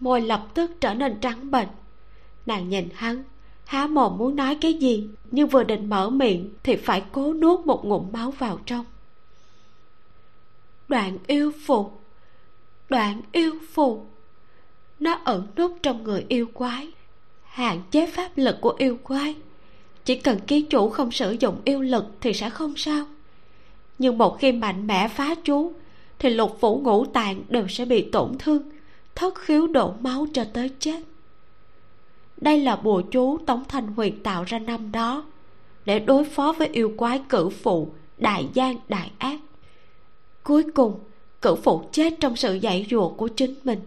Môi lập tức trở nên trắng bệch. Nàng nhìn hắn, há mồm muốn nói cái gì, nhưng vừa định mở miệng thì phải cố nuốt một ngụm máu vào trong. Đoạn yêu phù đoạn yêu phù nó ẩn nút trong người yêu quái, hạn chế pháp lực của yêu quái chỉ cần ký chủ không sử dụng yêu lực thì sẽ không sao. Nhưng một khi mạnh mẽ phá chú thì lục phủ ngũ tạng đều sẽ bị tổn thương, thất khiếu đổ máu cho tới chết. Đây là bùa chú tống thanh huyền tạo ra năm đó, để đối phó với yêu quái cử phụ đại gian đại ác. Cuối cùng, cử phụ chết trong sự dạy dùa của chính mình.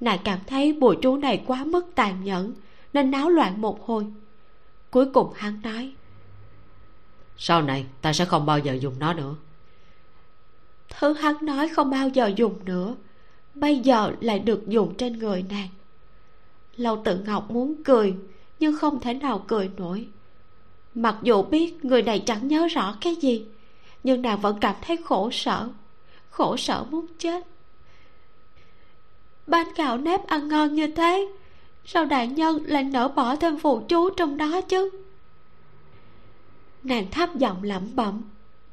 Nàng cảm thấy bùa chú này quá mức tàn nhẫn, nên náo loạn một hồi cuối cùng hắn nói sau này ta sẽ không bao giờ dùng nó nữa. Thứ hắn nói không bao giờ dùng nữa bây giờ lại được dùng trên người nàng. Lâu tự ngọc muốn cười nhưng không thể nào cười nổi. Mặc dù biết người này chẳng nhớ rõ cái gì nhưng nàng vẫn cảm thấy khổ sở khổ sở muốn chết. Bánh gạo nếp ăn ngon như thế sao đại nhân lại nỡ bỏ thêm phụ chú trong đó chứ? Nàng thấp giọng lẩm bẩm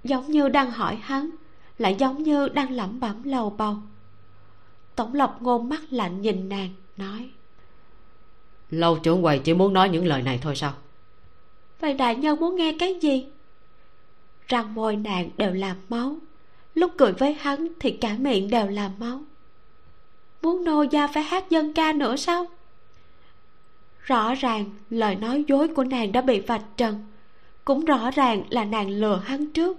giống như đang hỏi hắn lại giống như đang lẩm bẩm lầu bầu. Tổng lộc ngôn mắt lạnh nhìn nàng nói lâu trưởng quầy chỉ muốn nói những lời này thôi sao? Vậy đại nhân muốn nghe cái gì? Răng môi nàng đều làm máu lúc cười với hắn thì cả miệng đều làm máu. Muốn nô gia phải hát dân ca nữa sao rõ ràng, lời nói dối của nàng đã bị vạch trần. Cũng rõ ràng là nàng lừa hắn trước.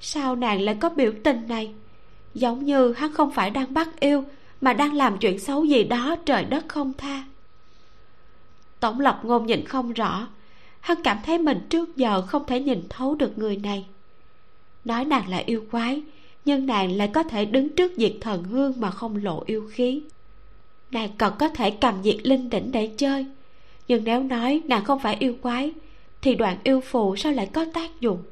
Sao nàng lại có biểu tình này? Giống như hắn không phải đang bắt yêu, mà đang làm chuyện xấu gì đó trời đất không tha. Tổng lập ngôn nhìn không rõ. Hắn cảm thấy mình trước giờ không thể nhìn thấu được người này. Nói nàng là yêu quái, nhưng nàng lại có thể đứng trước diệt thần hương mà không lộ yêu khí. Nàng còn có thể cầm diệt linh đỉnh để chơi nhưng nếu nói nàng không phải yêu quái thì đoạn yêu phù sao lại có tác dụng?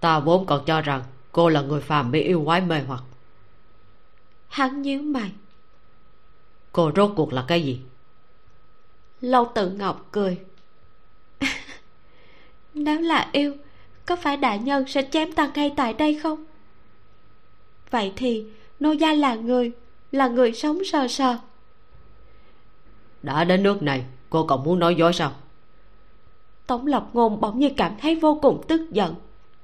Ta vốn còn cho rằng cô là người phàm bị yêu quái mê hoặc. Hắn nhíu mày. Cô rốt cuộc là cái gì? Lâu tự ngọc cười. cười. [laughs] Nếu là yêu có phải đại nhân sẽ chém ta ngay tại đây không? Vậy thì nô gia là người là người sống sờ sờ đã đến nước này cô còn muốn nói dối sao? Tống lập ngôn bỗng như cảm thấy vô cùng tức giận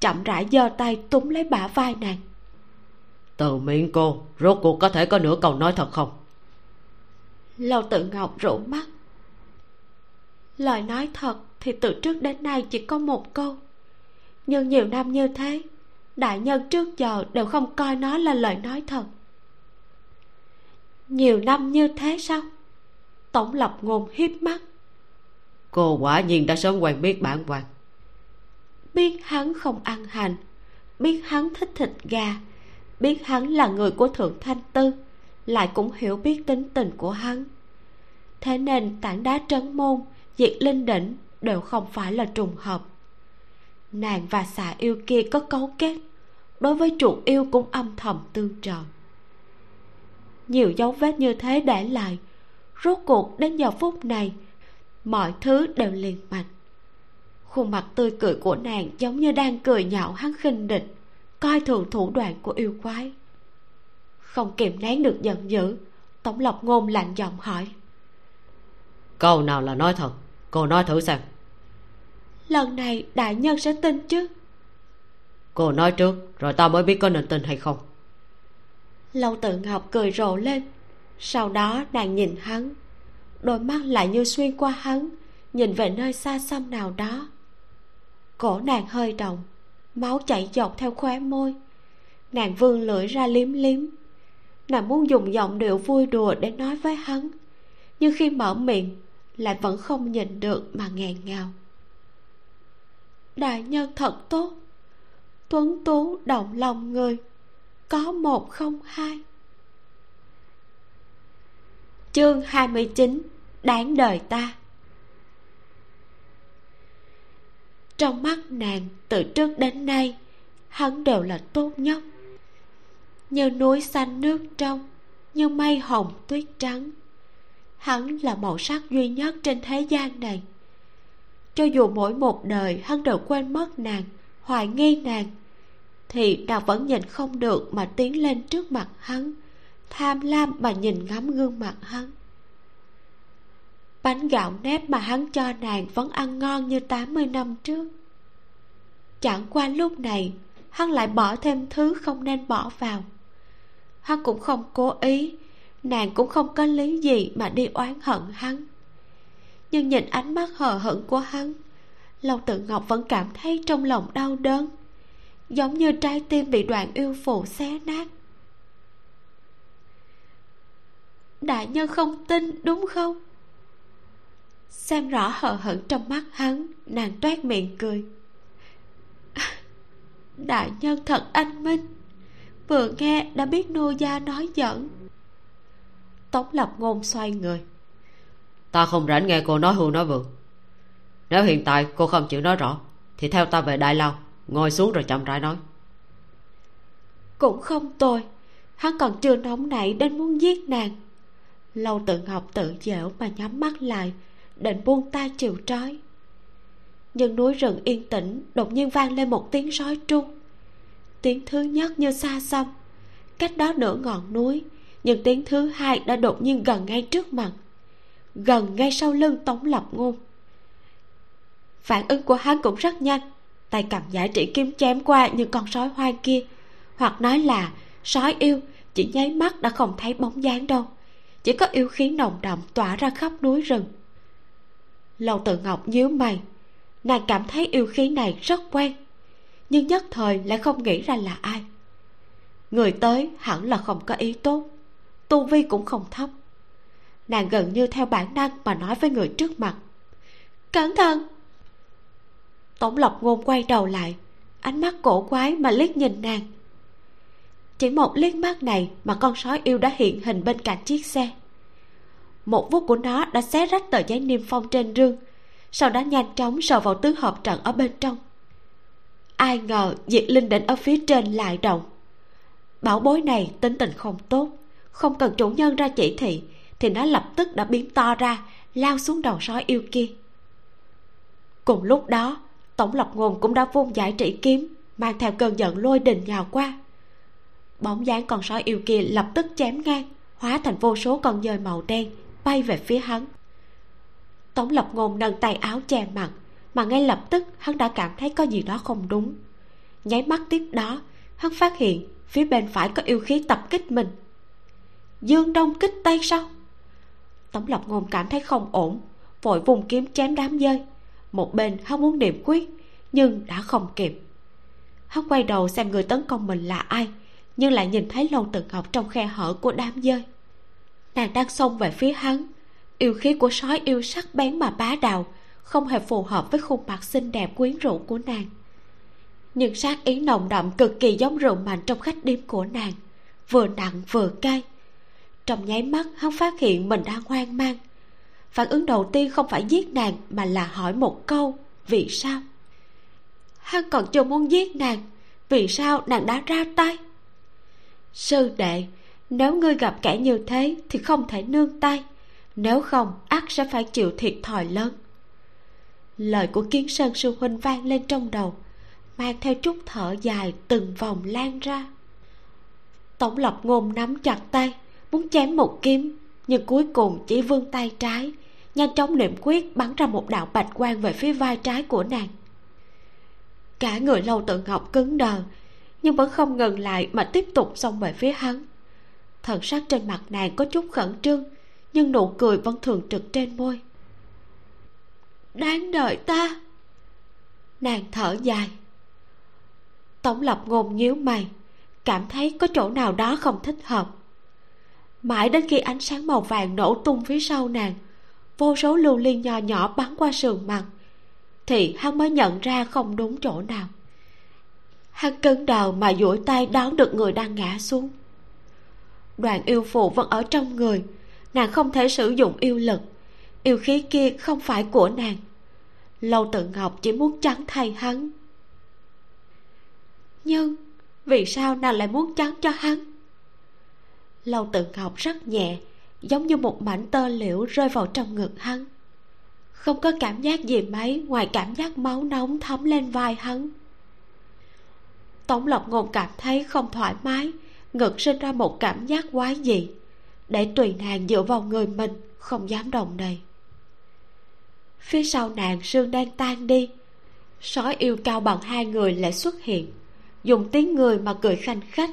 chậm rãi giơ tay túm lấy bả vai nàng. Từ miệng cô rốt cuộc có thể có nửa câu nói thật không? Lâu tự ngọc rủ mắt. Lời nói thật thì từ trước đến nay chỉ có một câu. Nhưng nhiều năm như thế đại nhân trước giờ đều không coi nó là lời nói thật. Nhiều năm như thế sao tổng lập ngôn hiếp mắt. Cô quả nhiên đã sớm quen biết bản quan biết hắn không ăn hành biết hắn thích thịt gà biết hắn là người của thượng thanh tư lại cũng hiểu biết tính tình của hắn. Thế nên tảng đá trấn môn diệt linh đỉnh đều không phải là trùng hợp. Nàng và xà yêu kia có cấu kết đối với chuột yêu cũng âm thầm tương trợ. Nhiều dấu vết như thế để lại rốt cuộc đến giờ phút này mọi thứ đều liền mạch. Khuôn mặt tươi cười của nàng giống như đang cười nhạo hắn khinh địch coi thường thủ đoạn của yêu quái. Không kìm nén được giận dữ tổng lộc ngôn lạnh giọng hỏi. Câu nào là nói thật? Cô nói thử xem. Lần này đại nhân sẽ tin chứ? Cô nói trước rồi ta mới biết có nên tin hay không. Lâu tự ngọc cười rộ lên sau đó nàng nhìn hắn, đôi mắt lại như xuyên qua hắn, nhìn về nơi xa xăm nào đó. Cổ nàng hơi động, máu chảy dọc theo khóe môi. Nàng vươn lưỡi ra liếm liếm. Nàng muốn dùng giọng điệu vui đùa để nói với hắn, nhưng khi mở miệng lại vẫn không nhìn được mà nghẹn ngào. Đại nhân thật tốt. Tuấn tú động lòng người, có một không hai chương 29 đáng đời ta. Trong mắt nàng từ trước đến nay, hắn đều là tốt nhất. Như núi xanh nước trong, như mây hồng tuyết trắng, hắn là màu sắc duy nhất trên thế gian này. Cho dù mỗi một đời hắn đều quên mất nàng, hoài nghi nàng, thì nàng vẫn nhìn không được mà tiến lên trước mặt hắn tham lam mà nhìn ngắm gương mặt hắn. Bánh gạo nếp mà hắn cho nàng vẫn ăn ngon như 80 năm trước. Chẳng qua lúc này, hắn lại bỏ thêm thứ không nên bỏ vào. Hắn cũng không cố ý, nàng cũng không có lý gì mà đi oán hận hắn. Nhưng nhìn ánh mắt hờ hững của hắn lâu tự ngọc vẫn cảm thấy trong lòng đau đớn, giống như trái tim bị đoạn yêu phụ xé nát. Đại nhân không tin đúng không? Xem rõ hờ hững trong mắt hắn nàng toét miệng cười. [laughs] Đại nhân thật anh minh. Vừa nghe đã biết nô gia nói giỡn. Tống lập ngôn xoay người. Ta không rảnh nghe cô nói hưu nói vượng. Nếu hiện tại cô không chịu nói rõ thì theo ta về đại lao ngồi xuống rồi chậm rãi nói. Cũng không tôi hắn còn chưa nóng nảy đến muốn giết nàng lâu tự ngọc tự dẻo mà nhắm mắt lại định buông tay chịu trói. Nhưng núi rừng yên tĩnh đột nhiên vang lên một tiếng sói trung, tiếng thứ nhất như xa xăm. Cách đó nửa ngọn núi nhưng tiếng thứ hai đã đột nhiên gần ngay trước mặt. Gần ngay sau lưng tống lập ngôn. Phản ứng của hắn cũng rất nhanh. Tay cầm giải trị kiếm chém qua những con sói hoang kia. Hoặc nói là sói yêu chỉ nháy mắt đã không thấy bóng dáng đâu chỉ có yêu khí nồng đậm tỏa ra khắp núi rừng. Lâu tự ngọc nhíu mày. Nàng cảm thấy yêu khí này rất quen, nhưng nhất thời lại không nghĩ ra là ai. Người tới hẳn là không có ý tốt, tu vi cũng không thấp. Nàng gần như theo bản năng mà nói với người trước mặt. Cẩn thận! Tổng lộc ngôn quay đầu lại, ánh mắt cổ quái mà liếc nhìn nàng chỉ một liếc mắt này mà con sói yêu đã hiện hình bên cạnh chiếc xe. Một vuốt của nó đã xé rách tờ giấy niêm phong trên rương, sau đó nhanh chóng sờ vào tứ hợp trận ở bên trong. Ai ngờ diệt linh đỉnh ở phía trên lại động. Bảo bối này tính tình không tốt, không cần chủ nhân ra chỉ thị, thì nó lập tức đã biến to ra, lao xuống đầu sói yêu kia. Cùng lúc đó, tổng lộc ngôn cũng đã vung giải trị kiếm, mang theo cơn giận lôi đình nhào qua bóng dáng con sói yêu kia lập tức chém ngang, hóa thành vô số con dơi màu đen bay về phía hắn. Tống lập ngôn nâng tay áo che mặt, mà ngay lập tức hắn đã cảm thấy có gì đó không đúng. Nháy mắt tiếp đó, hắn phát hiện phía bên phải có yêu khí tập kích mình. Dương đông kích tay sao? Tống lập ngôn cảm thấy không ổn, vội vùng kiếm chém đám dơi một bên hắn muốn niệm quyết, nhưng đã không kịp. Hắn quay đầu xem người tấn công mình là ai nhưng lại nhìn thấy lâu tự ngọc trong khe hở của đám dơi nàng đang xông về phía hắn. Yêu khí của sói yêu sắc bén mà bá đạo, không hề phù hợp với khuôn mặt xinh đẹp quyến rũ của nàng. Nhưng sát ý nồng đậm cực kỳ giống rượu mạnh trong khách điếm của nàng, vừa nặng vừa cay. Trong nháy mắt, hắn phát hiện mình đang hoang mang. Phản ứng đầu tiên không phải giết nàng, mà là hỏi một câu, vì sao? Hắn còn chưa muốn giết nàng, vì sao nàng đã ra tay? Sư đệ, nếu ngươi gặp kẻ như thế thì không thể nương tay. Nếu không ắt sẽ phải chịu thiệt thòi lớn. Lời của kiến sơn sư huynh vang lên trong đầu, mang theo chút thở dài từng vòng lan ra. Tổng lập ngôn nắm chặt tay, muốn chém một kiếm, nhưng cuối cùng chỉ vươn tay trái, nhanh chóng niệm quyết bắn ra một đạo bạch quang về phía vai trái của nàng. Cả người lâu tự ngọc cứng đờ nhưng vẫn không ngừng lại mà tiếp tục xông về phía hắn. Thần sắc trên mặt nàng có chút khẩn trương, nhưng nụ cười vẫn thường trực trên môi. Đáng đợi ta! Nàng thở dài. Tổng lập ngôn nhíu mày, cảm thấy có chỗ nào đó không thích hợp. Mãi đến khi ánh sáng màu vàng nổ tung phía sau nàng, vô số lưu liên nho nhỏ bắn qua sườn mặt, thì hắn mới nhận ra không đúng chỗ nào hắn cứng đầu mà duỗi tay đón được người đang ngã xuống. Đoàn yêu phụ vẫn ở trong người, nàng không thể sử dụng yêu lực, yêu khí kia không phải của nàng. Lâu tự ngọc chỉ muốn trắng thay hắn. Nhưng, vì sao nàng lại muốn trắng cho hắn? Lâu tự ngọc rất nhẹ, giống như một mảnh tơ liễu rơi vào trong ngực hắn. Không có cảm giác gì mấy, ngoài cảm giác máu nóng thấm lên vai hắn tống lộc ngôn cảm thấy không thoải mái, ngực sinh ra một cảm giác quái dị. Để tùy nàng dựa vào người mình, không dám đồng đầy phía sau nàng sương đang tan đi. Sói yêu cao bằng hai người lại xuất hiện, dùng tiếng người mà cười khanh khách.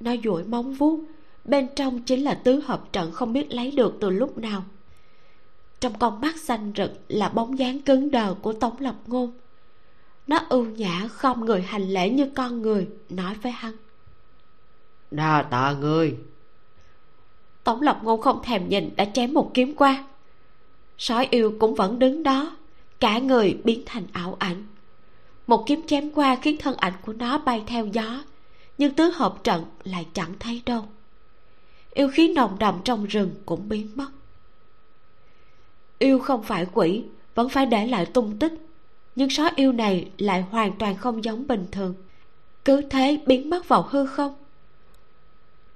Nó duỗi móng vuốt, bên trong chính là tứ hợp trận không biết lấy được từ lúc nào. Trong con mắt xanh rực là bóng dáng cứng đờ của tống lập ngôn nó ưu nhã không người hành lễ như con người nói với hắn. Đa tạ ngươi tổng lập ngôn không thèm nhìn đã chém một kiếm qua. Sói yêu cũng vẫn đứng đó cả người biến thành ảo ảnh. Một kiếm chém qua khiến thân ảnh của nó bay theo gió nhưng tứ hợp trận lại chẳng thấy đâu. Yêu khí nồng đậm trong rừng cũng biến mất. Yêu không phải quỷ vẫn phải để lại tung tích nhưng sói yêu này lại hoàn toàn không giống bình thường. Cứ thế biến mất vào hư không?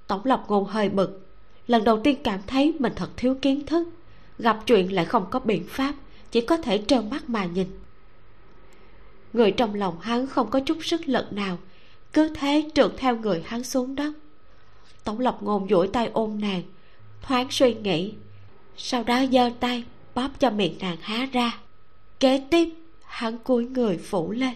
Tổng lộc ngôn hơi bực. Lần đầu tiên cảm thấy mình thật thiếu kiến thức. Gặp chuyện lại không có biện pháp, chỉ có thể trơ mắt mà nhìn. Người trong lòng hắn không có chút sức lực nào. Cứ thế trượt theo người hắn xuống đất. Tổng lộc ngôn duỗi tay ôm nàng, thoáng suy nghĩ. Sau đó giơ tay, bóp cho miệng nàng há ra. Kế tiếp hắn cúi người phủ lên.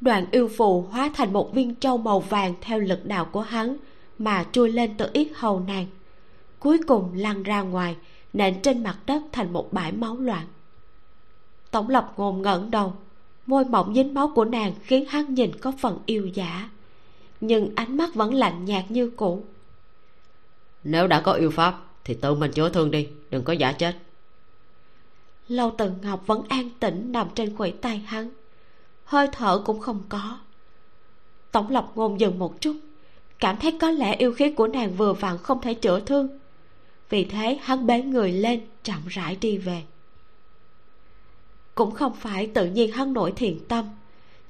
Đoàn yêu phù hóa thành một viên châu màu vàng theo lực đạo của hắn mà trôi lên từ yết hầu nàng. Cuối cùng lăn ra ngoài, nện trên mặt đất thành một bãi máu loạn. Tổng lập ngồm ngẩng đầu, môi mỏng dính máu của nàng khiến hắn nhìn có phần yêu giả nhưng ánh mắt vẫn lạnh nhạt như cũ. Nếu đã có yêu pháp, thì tự mình chữa thương đi, đừng có giả chết lâu từ ngọc vẫn an tĩnh nằm trên khuỷu tay hắn. Hơi thở cũng không có. Tổng lộc ngôn dừng một chút, cảm thấy có lẽ yêu khí của nàng vừa vặn không thể chữa thương. Vì thế hắn bế người lên, chậm rãi đi về. Cũng không phải tự nhiên hắn nổi thiện tâm,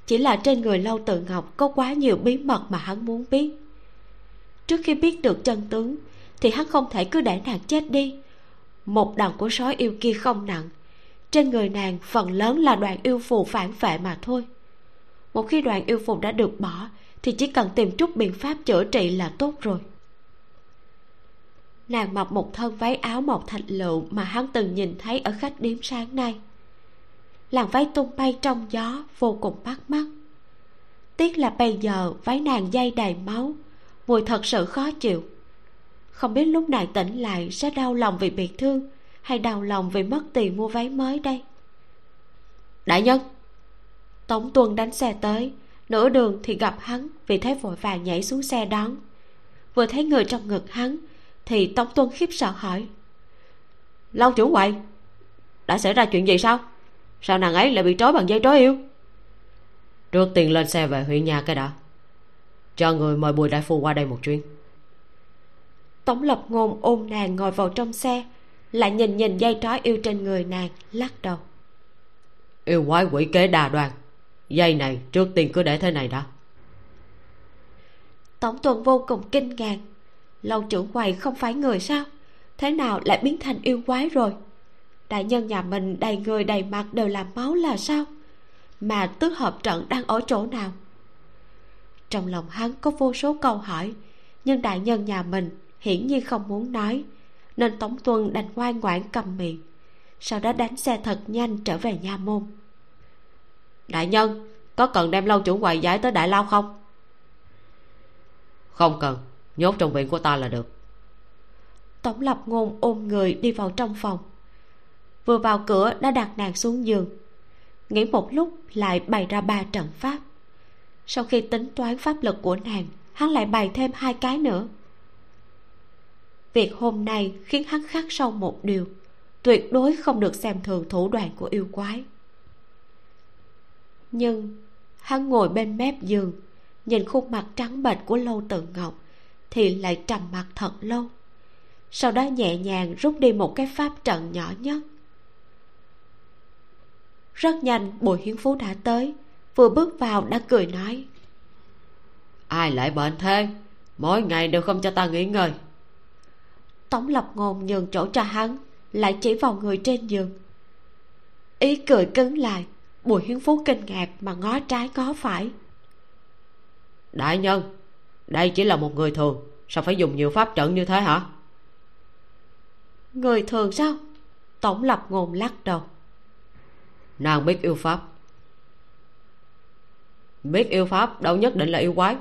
chỉ là trên người lâu tự ngọc có quá nhiều bí mật mà hắn muốn biết. Trước khi biết được chân tướng, thì hắn không thể cứ để nàng chết đi. Một đòn của sói yêu kia không nặng trên người nàng phần lớn là đoàn yêu phù phản vệ mà thôi. Một khi đoàn yêu phù đã được bỏ, thì chỉ cần tìm chút biện pháp chữa trị là tốt rồi. Nàng mặc một thân váy áo màu thạch lựu mà hắn từng nhìn thấy ở khách điếm sáng nay. Làn váy tung bay trong gió, vô cùng bắt mắt. Tiếc là bây giờ váy nàng dây đầy máu, mùi thật sự khó chịu. Không biết lúc này tỉnh lại sẽ đau lòng vì bị thương hay đau lòng vì mất tiền mua váy mới đây? Đại nhân. Tống tuân đánh xe tới nửa đường thì gặp hắn vì thế vội vàng nhảy xuống xe đón. Vừa thấy người trong ngực hắn thì tống tuân khiếp sợ hỏi lâu chủ quậy đã xảy ra chuyện gì sao? Sao nàng ấy lại bị trói bằng dây trói yêu? Trước tiên lên xe về huyện nhà cái đã cho người mời bùi đại phu qua đây một chuyến. Tống lập ngôn ôm nàng ngồi vào trong xe lại nhìn nhìn dây trói yêu trên người nàng lắc đầu. Yêu quái quỷ kế đà đoan. Dây này trước tiên cứ để thế này đã. Tổng tuần vô cùng kinh ngạc. Lâu trưởng quầy không phải người sao? Thế nào lại biến thành yêu quái rồi? Đại nhân nhà mình đầy người đầy mặt đều là máu là sao? Mà tứ hợp trận đang ở chỗ nào? Trong lòng hắn có vô số câu hỏi nhưng đại nhân nhà mình hiển nhiên không muốn nói nên tống tuân đành ngoan ngoãn cầm miệng. Sau đó đánh xe thật nhanh trở về nha môn. Đại nhân có cần đem lâu chủ quầy giải tới đại lao không? Không cần nhốt trong viện của ta là được. Tổng lập ngôn ôm người đi vào trong phòng. Vừa vào cửa đã đặt nàng xuống giường. Nghĩ một lúc lại bày ra ba trận pháp. Sau khi tính toán pháp lực của nàng hắn lại bày thêm hai cái nữa việc hôm nay khiến hắn khắc sâu một điều, tuyệt đối không được xem thường thủ đoạn của yêu quái. Nhưng hắn ngồi bên mép giường, nhìn khuôn mặt trắng bệch của lâu tự ngọc thì lại trầm mặt thật lâu, sau đó nhẹ nhàng rút đi một cái pháp trận nhỏ nhất. Rất nhanh, bùi hiến phú đã tới, vừa bước vào đã cười nói, ai lại bệnh thế? Mỗi ngày đều không cho ta nghỉ ngơi tống lập ngôn nhường chỗ cho hắn lại chỉ vào người trên giường. Ý cười cứng lại bùi hiến phú kinh ngạc mà ngó trái ngó phải. Đại nhân đây chỉ là một người thường sao phải dùng nhiều pháp trận như thế hả? Người thường sao? Tổng lập ngôn lắc đầu. Nàng biết yêu pháp. Biết yêu pháp đâu nhất định là yêu quái.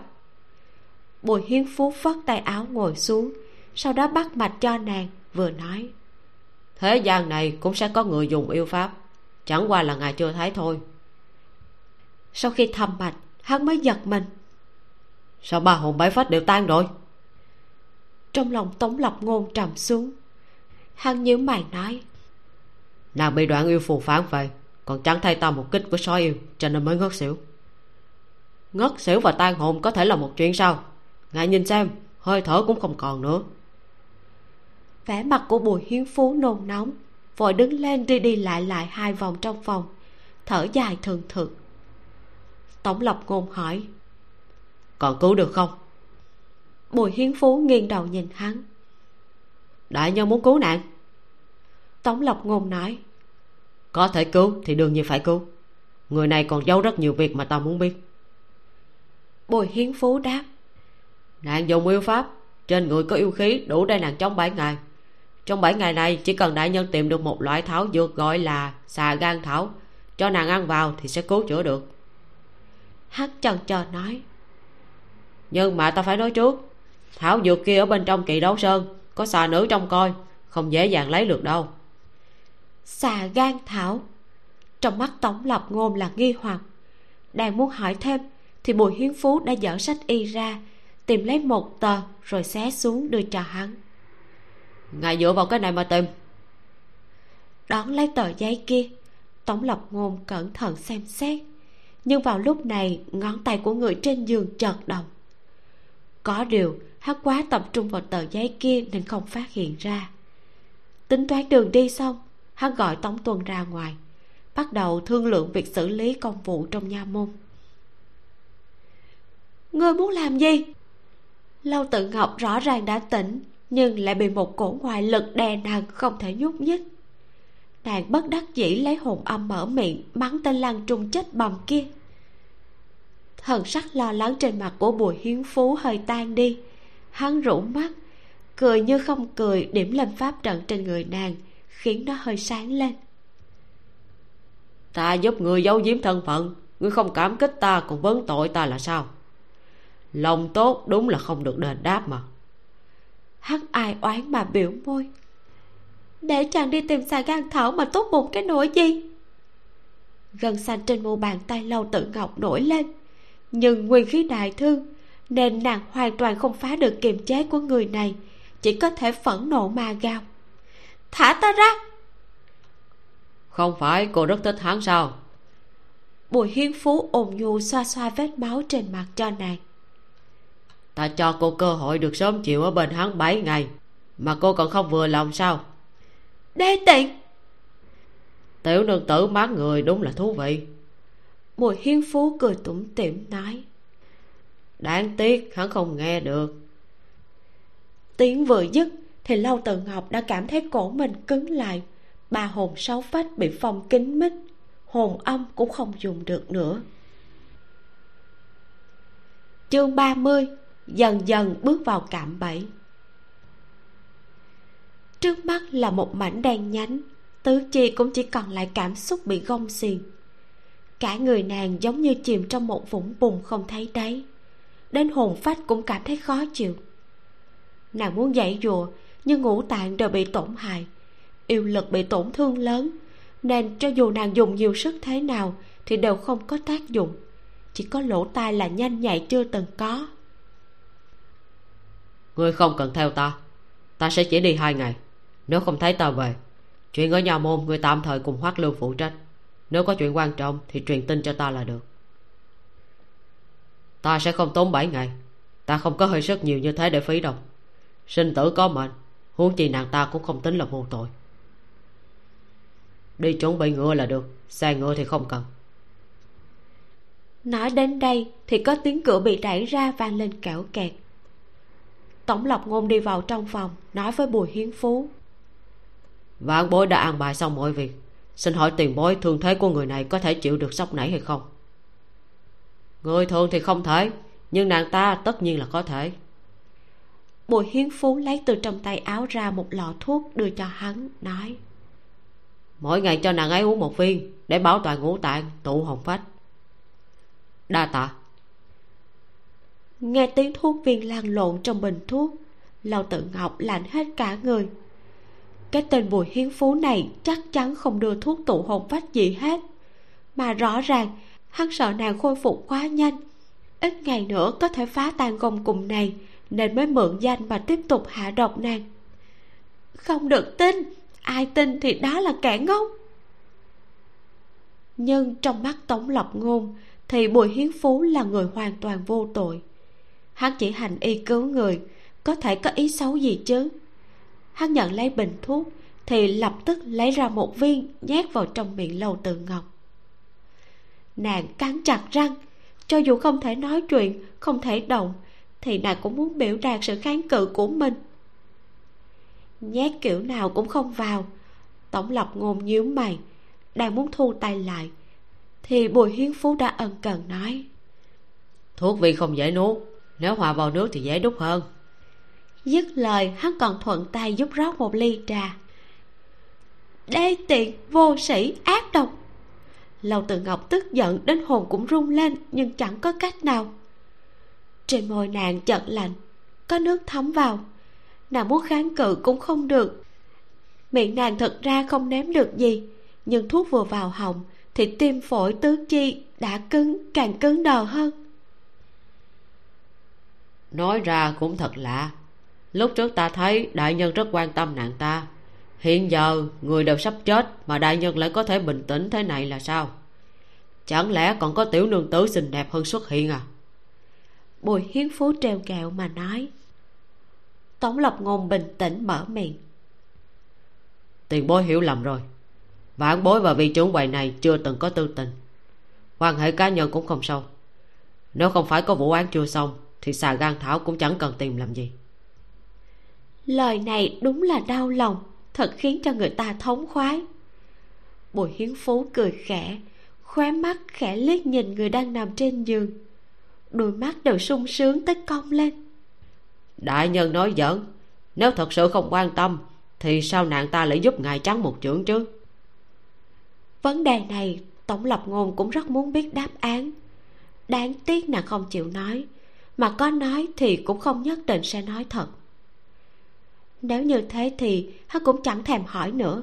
Bùi hiến phú phất tay áo ngồi xuống sau đó bắt mạch cho nàng vừa nói. Thế gian này cũng sẽ có người dùng yêu pháp. Chẳng qua là ngài chưa thấy thôi. Sau khi thầm mạch hắn mới giật mình. Sao ba hồn bảy phách đều tan rồi? Trong lòng tống lập ngôn trầm xuống. Hắn nhíu mày nói. Nàng bị đoạn yêu phù phản vậy còn chẳng thay ta một kích của sói yêu cho nên mới ngất xỉu. Ngất xỉu và tan hồn có thể là một chuyện sao? Ngài nhìn xem hơi thở cũng không còn nữa vẻ mặt của bùi hiến phú nôn nóng vội đứng lên đi đi lại lại hai vòng trong phòng thở dài thường thực tổng lộc ngôn hỏi còn cứu được không? Bùi hiến phú nghiêng đầu nhìn hắn. Đại nhân muốn cứu nạn. Tống lộc ngôn nói có thể cứu thì đương nhiên phải cứu. Người này còn giấu rất nhiều việc mà ta muốn biết. Bùi hiến phú đáp nàng dùng yêu pháp trên người có yêu khí đủ để nàng chống bảy ngày trong bảy ngày này chỉ cần đại nhân tìm được một loại thảo dược gọi là xà gan thảo cho nàng ăn vào thì sẽ cứu chữa được. Hắn chần chờ nói. Nhưng mà ta phải nói trước thảo dược kia ở bên trong kỳ đấu sơn có xà nữ trong coi không dễ dàng lấy được đâu. Xà gan thảo? Trong mắt tổng lập ngôn là nghi hoặc. Đang muốn hỏi thêm thì bùi hiến phú đã dở sách y ra tìm lấy một tờ rồi xé xuống đưa cho hắn ngài dựa vào cái này mà tìm. Đón lấy tờ giấy kia tổng lập ngôn cẩn thận xem xét. Nhưng vào lúc này ngón tay của người trên giường chợt động. Có điều hắn quá tập trung vào tờ giấy kia nên không phát hiện ra. Tính toán đường đi xong hắn gọi tống tuần ra ngoài bắt đầu thương lượng việc xử lý công vụ trong nha môn. Ngươi muốn làm gì? Lâu tự ngọc rõ ràng đã tỉnh nhưng lại bị một cổ ngoại lực đè nặng không thể nhúc nhích. Nàng bất đắc dĩ lấy hồn âm mở miệng, mắng tên lăng trung chết bầm kia. Thần sắc lo lắng trên mặt của bùi hiến phú hơi tan đi. Hắn rũ mắt, cười như không cười, điểm lên pháp trận trên người nàng, khiến nó hơi sáng lên. Ta giúp người giấu giếm thân phận, ngươi không cảm kích ta còn vấn tội ta là sao? Lòng tốt đúng là không được đền đáp mà hắn ai oán mà biểu môi. Để chàng đi tìm xà gan thảo mà tốt bụng cái nỗi gì? Gân xanh trên mu bàn tay lâu tự ngọc nổi lên. Nhưng nguyên khí đại thương nên nàng hoàn toàn không phá được kiềm chế của người này chỉ có thể phẫn nộ mà gào. Thả ta ra! Không phải cô rất thích hắn sao? Bùi hiến phú ồn nhu xoa xoa vết máu trên mặt cho nàng ta cho cô cơ hội được sớm chịu ở bên hắn bảy ngày mà cô còn không vừa lòng sao? Đê tiện! Tiểu nương tử mát người đúng là thú vị. Bùi hiến phú cười tủm tỉm nói. Đáng tiếc hắn không nghe được. Tiếng vừa dứt thì lâu tự ngọc đã cảm thấy cổ mình cứng lại. Ba hồn sáu phách bị phong kín mít hồn âm cũng không dùng được nữa. Chương 30 dần dần bước vào cạm bẫy. Trước mắt là một mảnh đen nhánh, tứ chi cũng chỉ còn lại cảm xúc bị gông xiềng. Cả người nàng giống như chìm trong một vũng bùn không thấy đáy. Đến hồn phách cũng cảm thấy khó chịu. Nàng muốn dãy dùa nhưng ngũ tạng đều bị tổn hại. Yêu lực bị tổn thương lớn, nên cho dù nàng dùng nhiều sức thế nào thì đều không có tác dụng. Chỉ có lỗ tai là nhanh nhạy chưa từng có ngươi không cần theo ta. Ta sẽ chỉ đi hai ngày. Nếu không thấy ta về, chuyện ở nhà môn ngươi tạm thời cùng hoác lương phụ trách. Nếu có chuyện quan trọng thì truyền tin cho ta là được. Ta sẽ không tốn bảy ngày. Ta không có hơi sức nhiều như thế để phí đâu sinh tử có mệnh, huống chi nàng ta cũng không tính là vô tội. Đi chuẩn bị ngựa là được, xe ngựa thì không cần. Nói đến đây thì có tiếng cửa bị đẩy ra vang lên kẹo kẹt tổng lộc ngôn đi vào trong phòng nói với bùi hiến phú. Vạn bối đã an bài xong mọi việc. Xin hỏi tiền bối thương thế của người này có thể chịu được sốc nảy hay không? Người thường thì không thể nhưng nàng ta tất nhiên là có thể. Bùi hiến phú lấy từ trong tay áo ra một lọ thuốc đưa cho hắn nói. Mỗi ngày cho nàng ấy uống một viên để bảo toàn ngũ tạng tụ hồn phách. Đa tạ nghe tiếng thuốc viên lan lộn trong bình thuốc lâu tự ngọc lạnh hết cả người. Cái tên bùi hiến phú này chắc chắn không đưa thuốc tụ hồn phách gì hết. Mà rõ ràng, hắn sợ nàng khôi phục quá nhanh. Ít ngày nữa có thể phá tan gông cùng này, nên mới mượn danh mà tiếp tục hạ độc nàng. Không được tin, ai tin thì đó là kẻ ngốc. Nhưng trong mắt tống lộc ngôn, thì bùi hiến phú là người hoàn toàn vô tội hắn chỉ hành y cứu người. Có thể có ý xấu gì chứ? Hắn nhận lấy bình thuốc, thì lập tức lấy ra một viên nhét vào trong miệng lâu tự ngọc. Nàng cắn chặt răng. Cho dù không thể nói chuyện, không thể động, thì nàng cũng muốn biểu đạt sự kháng cự của mình. Nhét kiểu nào cũng không vào. Tổng lập ngôn nhíu mày, đang muốn thu tay lại, thì bùi hiến phú đã ân cần nói. Thuốc vị không dễ nuốt nếu hòa vào nước thì dễ đúc hơn. Dứt lời, hắn còn thuận tay giúp rót một ly trà. Đê tiện, vô sĩ, ác độc. Lâu từ ngọc tức giận đến hồn cũng rung lên, nhưng chẳng có cách nào. Trên môi nàng chợt lạnh, có nước thấm vào. Nàng muốn kháng cự cũng không được. Miệng nàng thật ra không ném được gì, nhưng thuốc vừa vào họng thì tim phổi tứ chi đã cứng, càng cứng đờ hơn nói ra cũng thật lạ. Lúc trước ta thấy đại nhân rất quan tâm nàng ta. Hiện giờ người đều sắp chết mà đại nhân lại có thể bình tĩnh thế này là sao? Chẳng lẽ còn có tiểu nương tử xinh đẹp hơn xuất hiện à? Bùi hiến phú treo kẹo mà nói. Tống lập ngôn bình tĩnh mở miệng. Tiền bối hiểu lầm rồi. Vãn bối và vị trưởng quầy này chưa từng có tư tình. Quan hệ cá nhân cũng không sâu. Nếu không phải có vụ án chưa xong thì xà gan thảo cũng chẳng cần tìm làm gì. Lời này đúng là đau lòng thật khiến cho người ta thống khoái. Bùi hiến phú cười khẽ khóe mắt khẽ liếc nhìn người đang nằm trên giường. Đôi mắt đều sung sướng tới cong lên. Đại nhân nói giỡn nếu thật sự không quan tâm thì sao nạn ta lại giúp ngài trắng một chưởng chứ? Vấn đề này tổng lập ngôn cũng rất muốn biết đáp án. Đáng tiếc nàng không chịu nói mà có nói thì cũng không nhất định sẽ nói thật. Nếu như thế thì hắn cũng chẳng thèm hỏi nữa.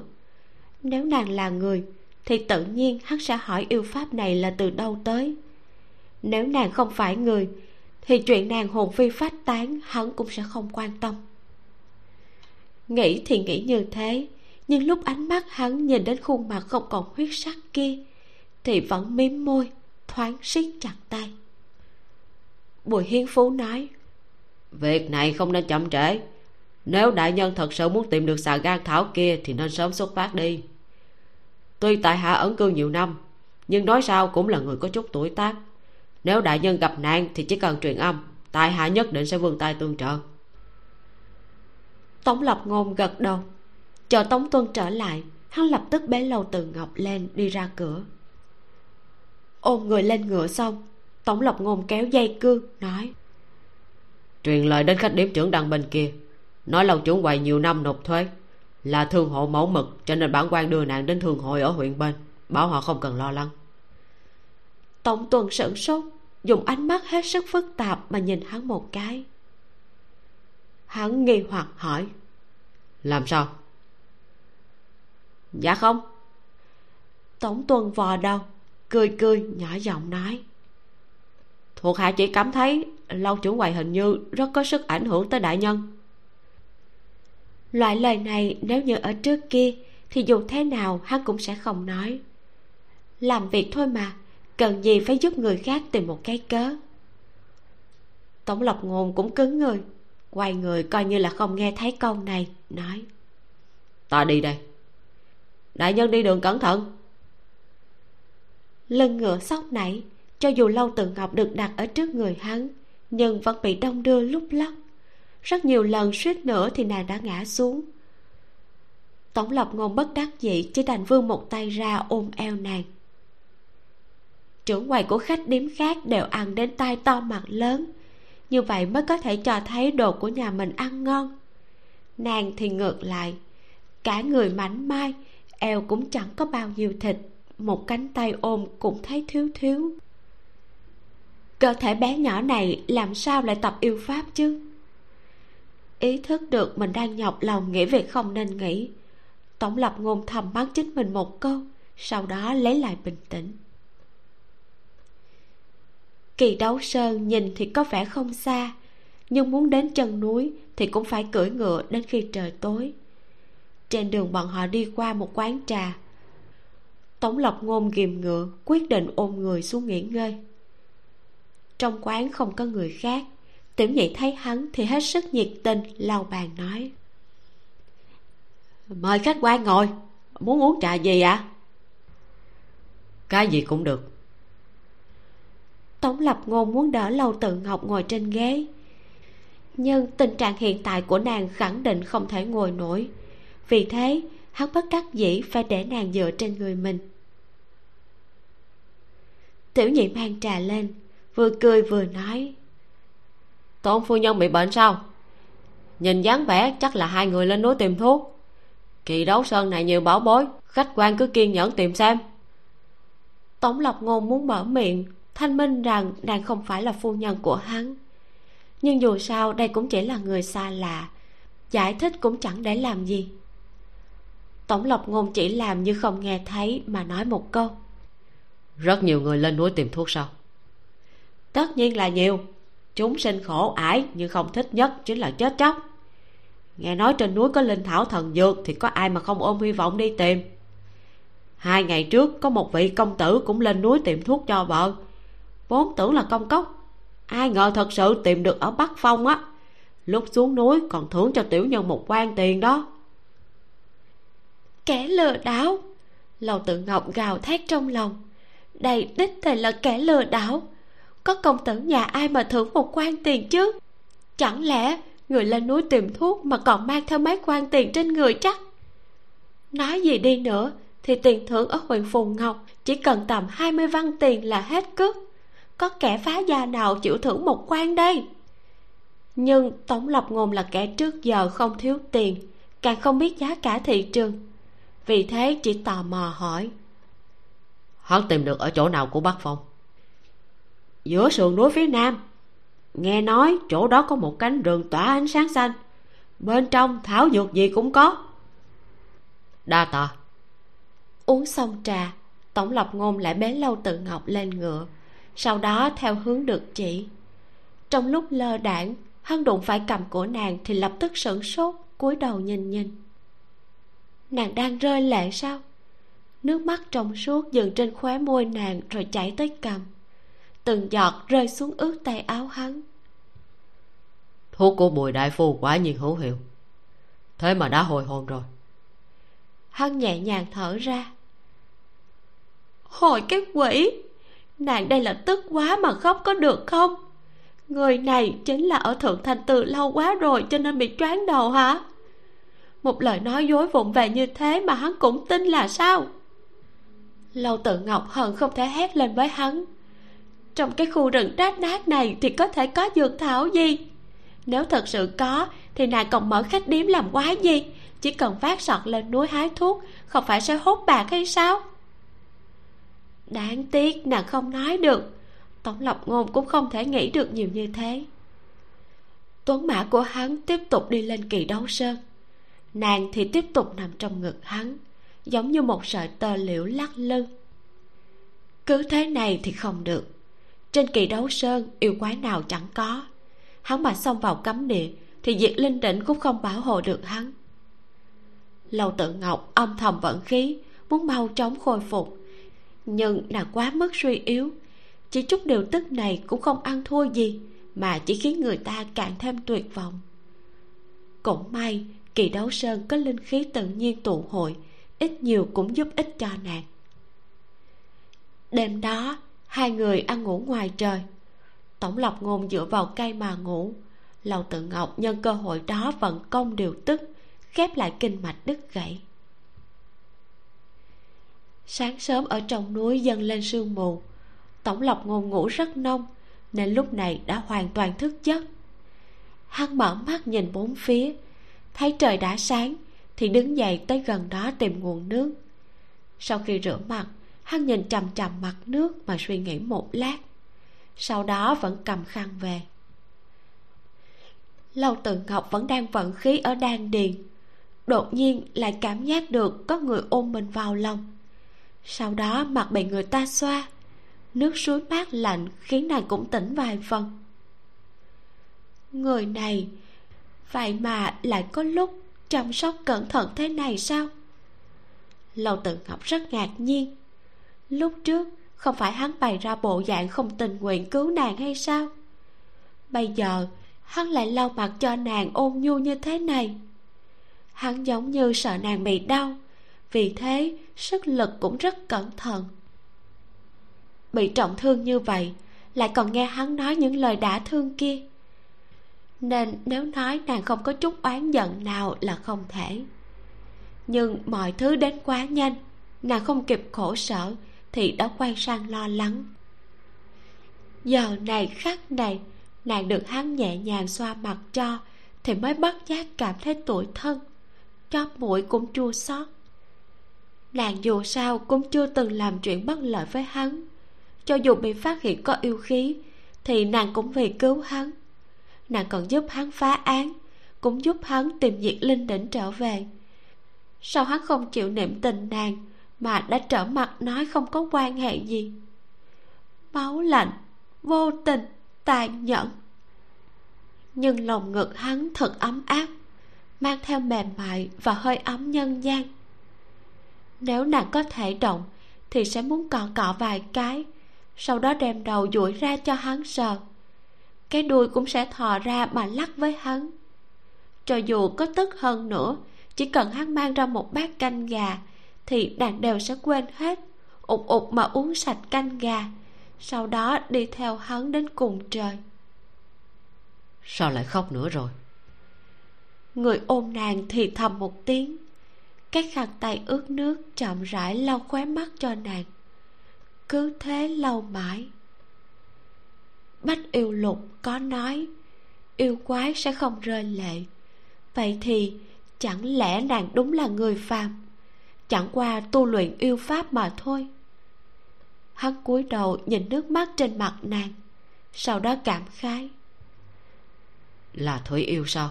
Nếu nàng là người, thì tự nhiên hắn sẽ hỏi yêu pháp này là từ đâu tới. Nếu nàng không phải người, thì chuyện nàng hồn phi phách tán hắn cũng sẽ không quan tâm. Nghĩ thì nghĩ như thế, nhưng lúc ánh mắt hắn nhìn đến khuôn mặt không còn huyết sắc kia, thì vẫn mím môi, thoáng siết chặt tay bùi hiên phú nói. Việc này không nên chậm trễ. Nếu đại nhân thật sự muốn tìm được xà gan thảo kia thì nên sớm xuất phát đi. Tuy tại hạ ẩn cư nhiều năm nhưng nói sao cũng là người có chút tuổi tác. Nếu đại nhân gặp nạn thì chỉ cần truyền âm tại hạ nhất định sẽ vươn tay tương trợ. Tống lập ngôn gật đầu. Chờ tống tuân trở lại hắn lập tức bế lâu từ ngọc lên đi ra cửa. Ôm người lên ngựa xong tống lập ngôn kéo dây cương nói. Truyền lời đến khách điếm trưởng đăng bên kia. Nói lâu chủ quầy nhiều năm nộp thuế là thương hộ mẫu mực cho nên bản quan đưa nạn đến thương hội ở huyện bên bảo họ không cần lo lắng. Tổng tuần sửng sốt dùng ánh mắt hết sức phức tạp mà nhìn hắn một cái. Hắn nghi hoặc hỏi. Làm sao? Dạ không. Tổng tuần vò đầu cười cười nhỏ giọng nói thuộc hạ chỉ cảm thấy lâu trưởng quầy hình như rất có sức ảnh hưởng tới đại nhân. Loại lời này nếu như ở trước kia thì dù thế nào hắn cũng sẽ không nói. Làm việc thôi mà cần gì phải giúp người khác tìm một cái cớ. Tổng lộc ngôn cũng cứng người quay người coi như là không nghe thấy câu này nói. Ta đi đây. Đại nhân đi đường cẩn thận. Lưng ngựa sóc nảy cho dù lâu từ ngọc được đặt ở trước người hắn, nhưng vẫn bị đông đưa lúc lắc. Rất nhiều lần suýt nữa thì nàng đã ngã xuống. Tổng lập ngôn bất đắc dĩ chỉ đành vươn một tay ra ôm eo nàng. Trưởng quầy của khách điếm khác đều ăn đến tay to mặt lớn, như vậy mới có thể cho thấy đồ của nhà mình ăn ngon. Nàng thì ngược lại, cả người mảnh mai, eo cũng chẳng có bao nhiêu thịt, một cánh tay ôm cũng thấy thiếu thiếu cơ thể bé nhỏ này làm sao lại tập yêu pháp chứ? Ý thức được mình đang nhọc lòng nghĩ việc không nên nghĩ, tổng lập ngôn thầm mắng chính mình một câu, sau đó lấy lại bình tĩnh. Kỳ đấu sơn nhìn thì có vẻ không xa, nhưng muốn đến chân núi thì cũng phải cưỡi ngựa đến khi trời tối. Trên đường bọn họ đi qua một quán trà tống lộc ngôn ghìm ngựa, quyết định ôm người xuống nghỉ ngơi trong quán không có người khác. Tiểu nhị thấy hắn thì hết sức nhiệt tình lau bàn nói. Mời khách quan ngồi muốn uống trà gì ạ? À? cái gì cũng được. Tống lập ngôn muốn đỡ lâu tự ngọc ngồi trên ghế. Nhưng tình trạng hiện tại của nàng khẳng định không thể ngồi nổi. Vì thế hắn bất đắc dĩ phải để nàng dựa trên người mình. Tiểu nhị mang trà lên vừa cười vừa nói. Tôn phu nhân bị bệnh sao? Nhìn dáng vẻ chắc là hai người lên núi tìm thuốc. Kỳ đấu sơn này nhiều bảo bối khách quan cứ kiên nhẫn tìm xem. Tống lộc ngôn muốn mở miệng thanh minh rằng nàng không phải là phu nhân của hắn. Nhưng dù sao đây cũng chỉ là người xa lạ. Giải thích cũng chẳng để làm gì. Tổng lộc ngôn chỉ làm như không nghe thấy mà nói một câu. Rất nhiều người lên núi tìm thuốc sao tất nhiên là nhiều. Chúng sinh khổ ải nhưng không thích nhất chính là chết chóc. Nghe nói trên núi có linh thảo thần dược thì có ai mà không ôm hy vọng đi tìm? Hai ngày trước, có một vị công tử cũng lên núi tìm thuốc cho vợ. Vốn tưởng là công cốc. Ai ngờ thật sự tìm được ở bắc phong á. Lúc xuống núi còn thưởng cho tiểu nhân một quan tiền đó. Kẻ lừa đảo. Lầu tự ngọc gào thét trong lòng. Đây đích thì là kẻ lừa đảo có công tử nhà ai mà thưởng một quan tiền chứ? Chẳng lẽ người lên núi tìm thuốc mà còn mang theo mấy quan tiền trên người chắc? Nói gì đi nữa, thì tiền thưởng ở huyện phù ngọc chỉ cần tầm 20 văn tiền là hết cước. Có kẻ phá gia nào chịu thưởng một quan đây? Nhưng tổng lập ngôn là kẻ trước giờ không thiếu tiền, càng không biết giá cả thị trường. Vì thế chỉ tò mò hỏi. Hắn tìm được ở chỗ nào của bác phong? Giữa sườn núi phía nam nghe nói chỗ đó có một cánh rừng tỏa ánh sáng xanh. Bên trong thảo dược gì cũng có. Đa tạ. Uống xong trà tổng lập ngôn lại bế lâu tự ngọc lên ngựa sau đó theo hướng được chỉ. Trong lúc lơ đảng hắn đụng phải cầm của nàng thì lập tức sửng sốt cúi đầu nhìn nhìn. Nàng đang rơi lệ sao? Nước mắt trong suốt dừng trên khóe môi nàng rồi chảy tới cầm từng giọt rơi xuống ướt tay áo hắn. Thuốc của bùi đại phu quả nhiên hữu hiệu. Thế mà đã hồi hồn rồi. Hắn nhẹ nhàng thở ra. Hồi cái quỷ! Nàng đây là tức quá mà khóc có được không? Người này chính là ở thượng thành từ lâu quá rồi cho nên bị choáng đầu hả? Một lời nói dối vụng về như thế mà hắn cũng tin là sao? Lâu tự ngọc hận không thể hét lên với hắn trong cái khu rừng rách nát này thì có thể có dược thảo gì? Nếu thật sự có, thì nàng còn mở khách điếm làm quái gì? Chỉ cần phát sọt lên núi hái thuốc, không phải sẽ hốt bạc hay sao? Đáng tiếc nàng không nói được. Tổng lộc ngôn cũng không thể nghĩ được nhiều như thế. Tuấn mã của hắn tiếp tục đi lên kỳ đấu sơn. Nàng thì tiếp tục nằm trong ngực hắn, giống như một sợi tơ liễu lắc lư. Cứ thế này thì không được trên kỳ đấu sơn, yêu quái nào chẳng có. Hắn mà xông vào cấm địa, thì diệt linh đỉnh cũng không bảo hộ được hắn. Lâu tự ngọc âm thầm vận khí, muốn mau chóng khôi phục. Nhưng nàng quá mức suy yếu, chỉ chút điều tức này cũng không ăn thua gì, mà chỉ khiến người ta càng thêm tuyệt vọng. Cũng may, kỳ đấu sơn có linh khí tự nhiên tụ hội, ít nhiều cũng giúp ích cho nàng. Đêm đó hai người ăn ngủ ngoài trời. Tổng lộc ngôn dựa vào cây mà ngủ. Lầu tự ngọc nhân cơ hội đó vận công điều tức, khép lại kinh mạch đứt gãy. Sáng sớm ở trong núi dâng lên sương mù. Tổng lộc ngôn ngủ rất nông, nên lúc này đã hoàn toàn thức giấc. Hắn mở mắt nhìn bốn phía, thấy trời đã sáng, thì đứng dậy tới gần đó tìm nguồn nước. Sau khi rửa mặt hắn nhìn chằm chằm mặt nước mà suy nghĩ một lát, sau đó vẫn cầm khăn về. Lâu từ ngọc vẫn đang vận khí ở đan điền, đột nhiên lại cảm giác được có người ôm mình vào lòng. Sau đó mặt bị người ta xoa, nước suối mát lạnh khiến nàng cũng tỉnh vài phần. Người này, vậy mà lại có lúc chăm sóc cẩn thận thế này sao? Lâu tự ngọc rất ngạc nhiên lúc trước, không phải hắn bày ra bộ dạng không tình nguyện cứu nàng hay sao? Bây giờ, hắn lại lau mặt cho nàng ôn nhu như thế này. Hắn giống như sợ nàng bị đau, vì thế sức lực cũng rất cẩn thận. Bị trọng thương như vậy, lại còn nghe hắn nói những lời đã thương kia. Nên nếu nói nàng không có chút oán giận nào là không thể. Nhưng mọi thứ đến quá nhanh, nàng không kịp khổ sở thì đã quay sang lo lắng. Giờ này khắc này, nàng được hắn nhẹ nhàng xoa mặt cho, thì mới bất giác cảm thấy tủi thân. Chóp mũi cũng chua xót. Nàng dù sao cũng chưa từng làm chuyện bất lợi với hắn. Cho dù bị phát hiện có yêu khí, thì nàng cũng vì cứu hắn. Nàng còn giúp hắn phá án, cũng giúp hắn tìm diệt linh đỉnh trở về. Sao hắn không chịu niệm tình nàng? Mà đã trở mặt nói không có quan hệ gì. Máu lạnh, vô tình, tàn nhẫn. Nhưng lòng ngực hắn thật ấm áp, mang theo mềm mại và hơi ấm nhân gian. Nếu nàng có thể động, thì sẽ muốn cọ cọ vài cái, sau đó đem đầu duỗi ra cho hắn sờ. Cái đuôi cũng sẽ thò ra mà lắc với hắn. Cho dù có tức hơn nữa, chỉ cần hắn mang ra một bát canh gà thì nàng đều sẽ quên hết. Ụt ụt mà uống sạch canh gà sau đó đi theo hắn đến cùng trời. Sao lại khóc nữa rồi? Người ôm nàng thì thầm một tiếng. Cái khăn tay ướt nước chậm rãi lau khóe mắt cho nàng. Cứ thế lâu mãi. Bách yêu lục có nói yêu quái sẽ không rơi lệ. Vậy thì chẳng lẽ nàng đúng là người phàm chẳng qua tu luyện yêu pháp mà thôi. Hắn cúi đầu nhìn nước mắt trên mặt nàng sau đó cảm khái. Là thủy yêu sao?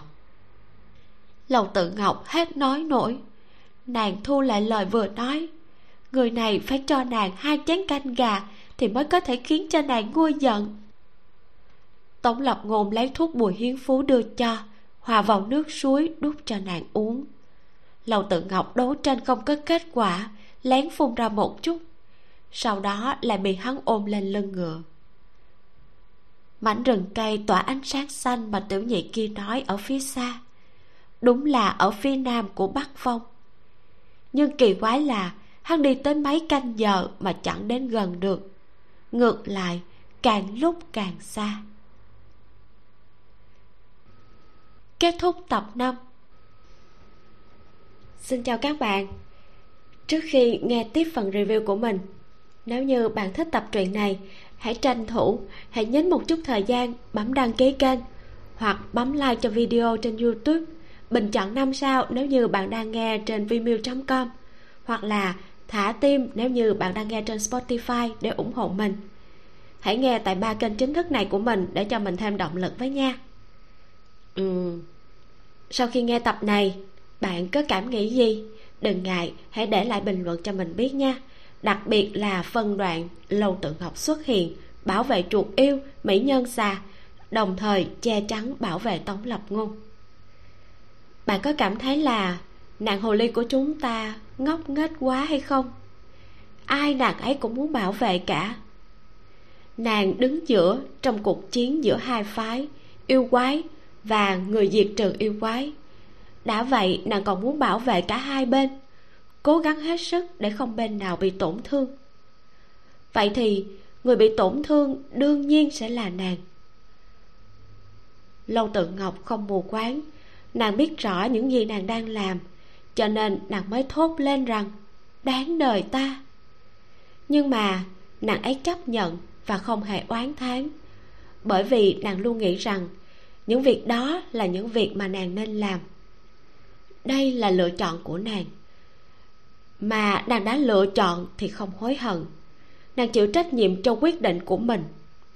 Lòng tự ngọc hết nói nổi. Nàng thu lại lời vừa nói. Người này phải cho nàng hai chén canh gà thì mới có thể khiến cho nàng nguôi giận. Tống lập ngôn lấy thuốc bùi hiến phú đưa cho hòa vào nước suối đút cho nàng uống lầu tự ngọc đấu tranh không có kết quả, lén phun ra một chút. Sau đó lại bị hắn ôm lên lưng ngựa. Mảnh rừng cây tỏa ánh sáng xanh mà tiểu nhị kia nói ở phía xa. Đúng là ở phía nam của bắc phong. Nhưng kỳ quái là, hắn đi tới mấy canh giờ mà chẳng đến gần được. Ngược lại, càng lúc càng xa. Kết thúc tập năm. Xin chào các bạn Trước khi nghe tiếp phần review của mình, Nếu như bạn thích tập truyện này, Hãy tranh thủ, Hãy nhấn một chút thời gian Bấm đăng ký kênh Hoặc bấm like cho video trên youtube Bình chọn 5 sao nếu như bạn đang nghe trên vimeo.com Hoặc là thả tim nếu như bạn đang nghe trên Spotify để ủng hộ mình Hãy nghe tại ba kênh chính thức này của mình để cho mình thêm động lực với nha ừ. Sau khi nghe tập này bạn có cảm nghĩ gì? Đừng ngại hãy để lại bình luận cho mình biết nha. Đặc biệt là phân đoạn Lâu Tự Ngọc xuất hiện Bảo vệ chuột yêu, mỹ nhân xà Đồng thời che chắn bảo vệ Tống Lập Ngôn. Bạn có cảm thấy là Nàng hồ ly của chúng ta ngốc nghếch quá hay không? Ai nàng ấy cũng muốn bảo vệ cả. Nàng đứng giữa trong cuộc chiến giữa hai phái yêu quái và người diệt trừ yêu quái đã vậy, nàng còn muốn bảo vệ cả hai bên. Cố gắng hết sức để không bên nào bị tổn thương. Vậy thì, người bị tổn thương đương nhiên sẽ là nàng. Lâu tự ngọc không mù quáng, nàng biết rõ những gì nàng đang làm, cho nên nàng mới thốt lên rằng, đáng đời ta. Nhưng mà, nàng ấy chấp nhận và không hề oán thán, bởi vì nàng luôn nghĩ rằng những việc đó là những việc mà nàng nên làm đây là lựa chọn của nàng. Mà nàng đã lựa chọn thì không hối hận. Nàng chịu trách nhiệm cho quyết định của mình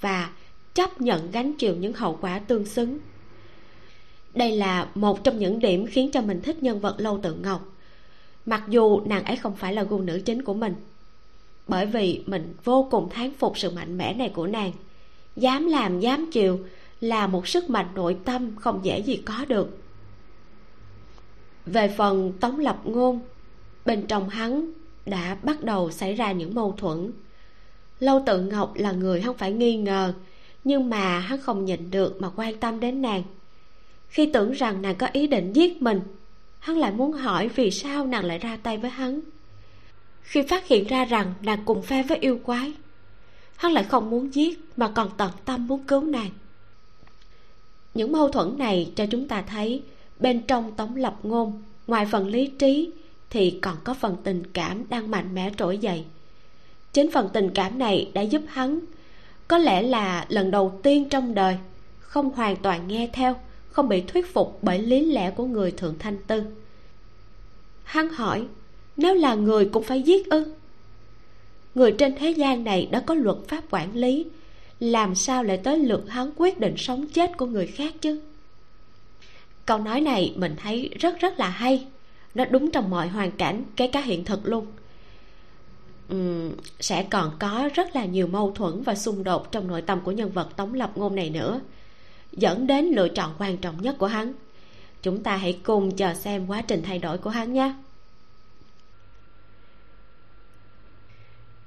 và chấp nhận gánh chịu những hậu quả tương xứng. Đây là một trong những điểm khiến cho mình thích nhân vật lâu tự ngọc, mặc dù nàng ấy không phải là gu nữ chính của mình. Bởi vì mình vô cùng thán phục sự mạnh mẽ này của nàng, dám làm, dám chịu là một sức mạnh nội tâm không dễ gì có được về phần tống lập ngôn, bên trong hắn đã bắt đầu xảy ra những mâu thuẫn. Lâu tự ngọc là người không phải nghi ngờ, nhưng mà hắn không nhịn được mà quan tâm đến nàng. Khi tưởng rằng nàng có ý định giết mình, hắn lại muốn hỏi vì sao nàng lại ra tay với hắn. Khi phát hiện ra rằng nàng cùng phe với yêu quái, hắn lại không muốn giết mà còn tận tâm muốn cứu nàng. Những mâu thuẫn này cho chúng ta thấy bên trong tống lập ngôn, ngoài phần lý trí, thì còn có phần tình cảm đang mạnh mẽ trỗi dậy. Chính phần tình cảm này đã giúp hắn. Có lẽ là lần đầu tiên trong đời, không hoàn toàn nghe theo, không bị thuyết phục bởi lý lẽ của người thượng thanh tư. Hắn hỏi, nếu là người cũng phải giết ư? Người trên thế gian này đã có luật pháp quản lý, làm sao lại tới lượt hắn quyết định sống chết của người khác chứ? Câu nói này mình thấy rất rất là hay. Nó đúng trong mọi hoàn cảnh kể cả hiện thực luôn. Uhm, sẽ còn có rất là nhiều mâu thuẫn và xung đột trong nội tâm của nhân vật tống lập ngôn này nữa dẫn đến lựa chọn quan trọng nhất của hắn. Chúng ta hãy cùng chờ xem quá trình thay đổi của hắn nhé.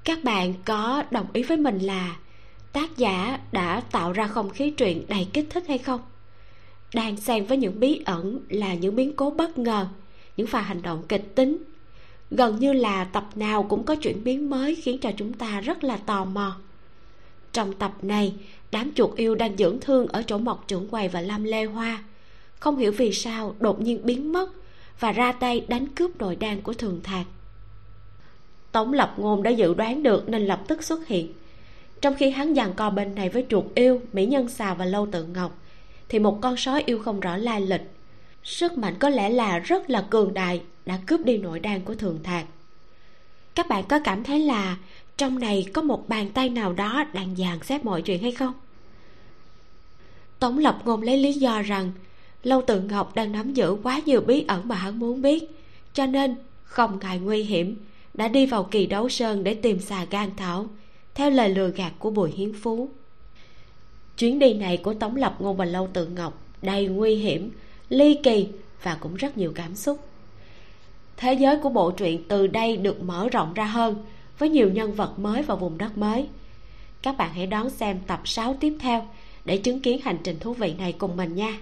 Các bạn có đồng ý với mình là tác giả đã tạo ra không khí truyện đầy kích thích hay không? Đang xen với những bí ẩn là những biến cố bất ngờ, những pha hành động kịch tính. Gần như là tập nào cũng có chuyển biến mới khiến cho chúng ta rất là tò mò. Trong tập này, đám chuột yêu đang dưỡng thương ở chỗ mọc trưởng quầy và lam lê hoa. Không hiểu vì sao đột nhiên biến mất và ra tay đánh cướp nội đan của thường thạc. Tống lập ngôn đã dự đoán được nên lập tức xuất hiện. Trong khi hắn giằng co bên này với chuột yêu, mỹ nhân xào và lâu tự ngọc thì một con sói yêu không rõ lai lịch. Sức mạnh có lẽ là rất là cường đại, đã cướp đi nội đan của thường thạc. Các bạn có cảm thấy là trong này có một bàn tay nào đó đang dàn xếp mọi chuyện hay không? Tống lập ngôn lấy lý do rằng lâu tự ngọc đang nắm giữ quá nhiều bí ẩn mà hắn muốn biết, cho nên không ngại nguy hiểm, đã đi vào kỳ đấu sơn để tìm xà gan thảo, theo lời lừa gạt của bùi hiến phú chuyến đi này của tống lập ngôn và lâu tự ngọc đầy nguy hiểm, ly kỳ và cũng rất nhiều cảm xúc. Thế giới của bộ truyện từ đây được mở rộng ra hơn với nhiều nhân vật mới và vùng đất mới. Các bạn hãy đón xem tập 6 tiếp theo để chứng kiến hành trình thú vị này cùng mình nha.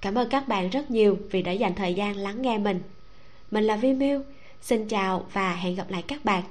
Cảm ơn các bạn rất nhiều vì đã dành thời gian lắng nghe mình. Mình là vi miu xin chào và hẹn gặp lại các bạn.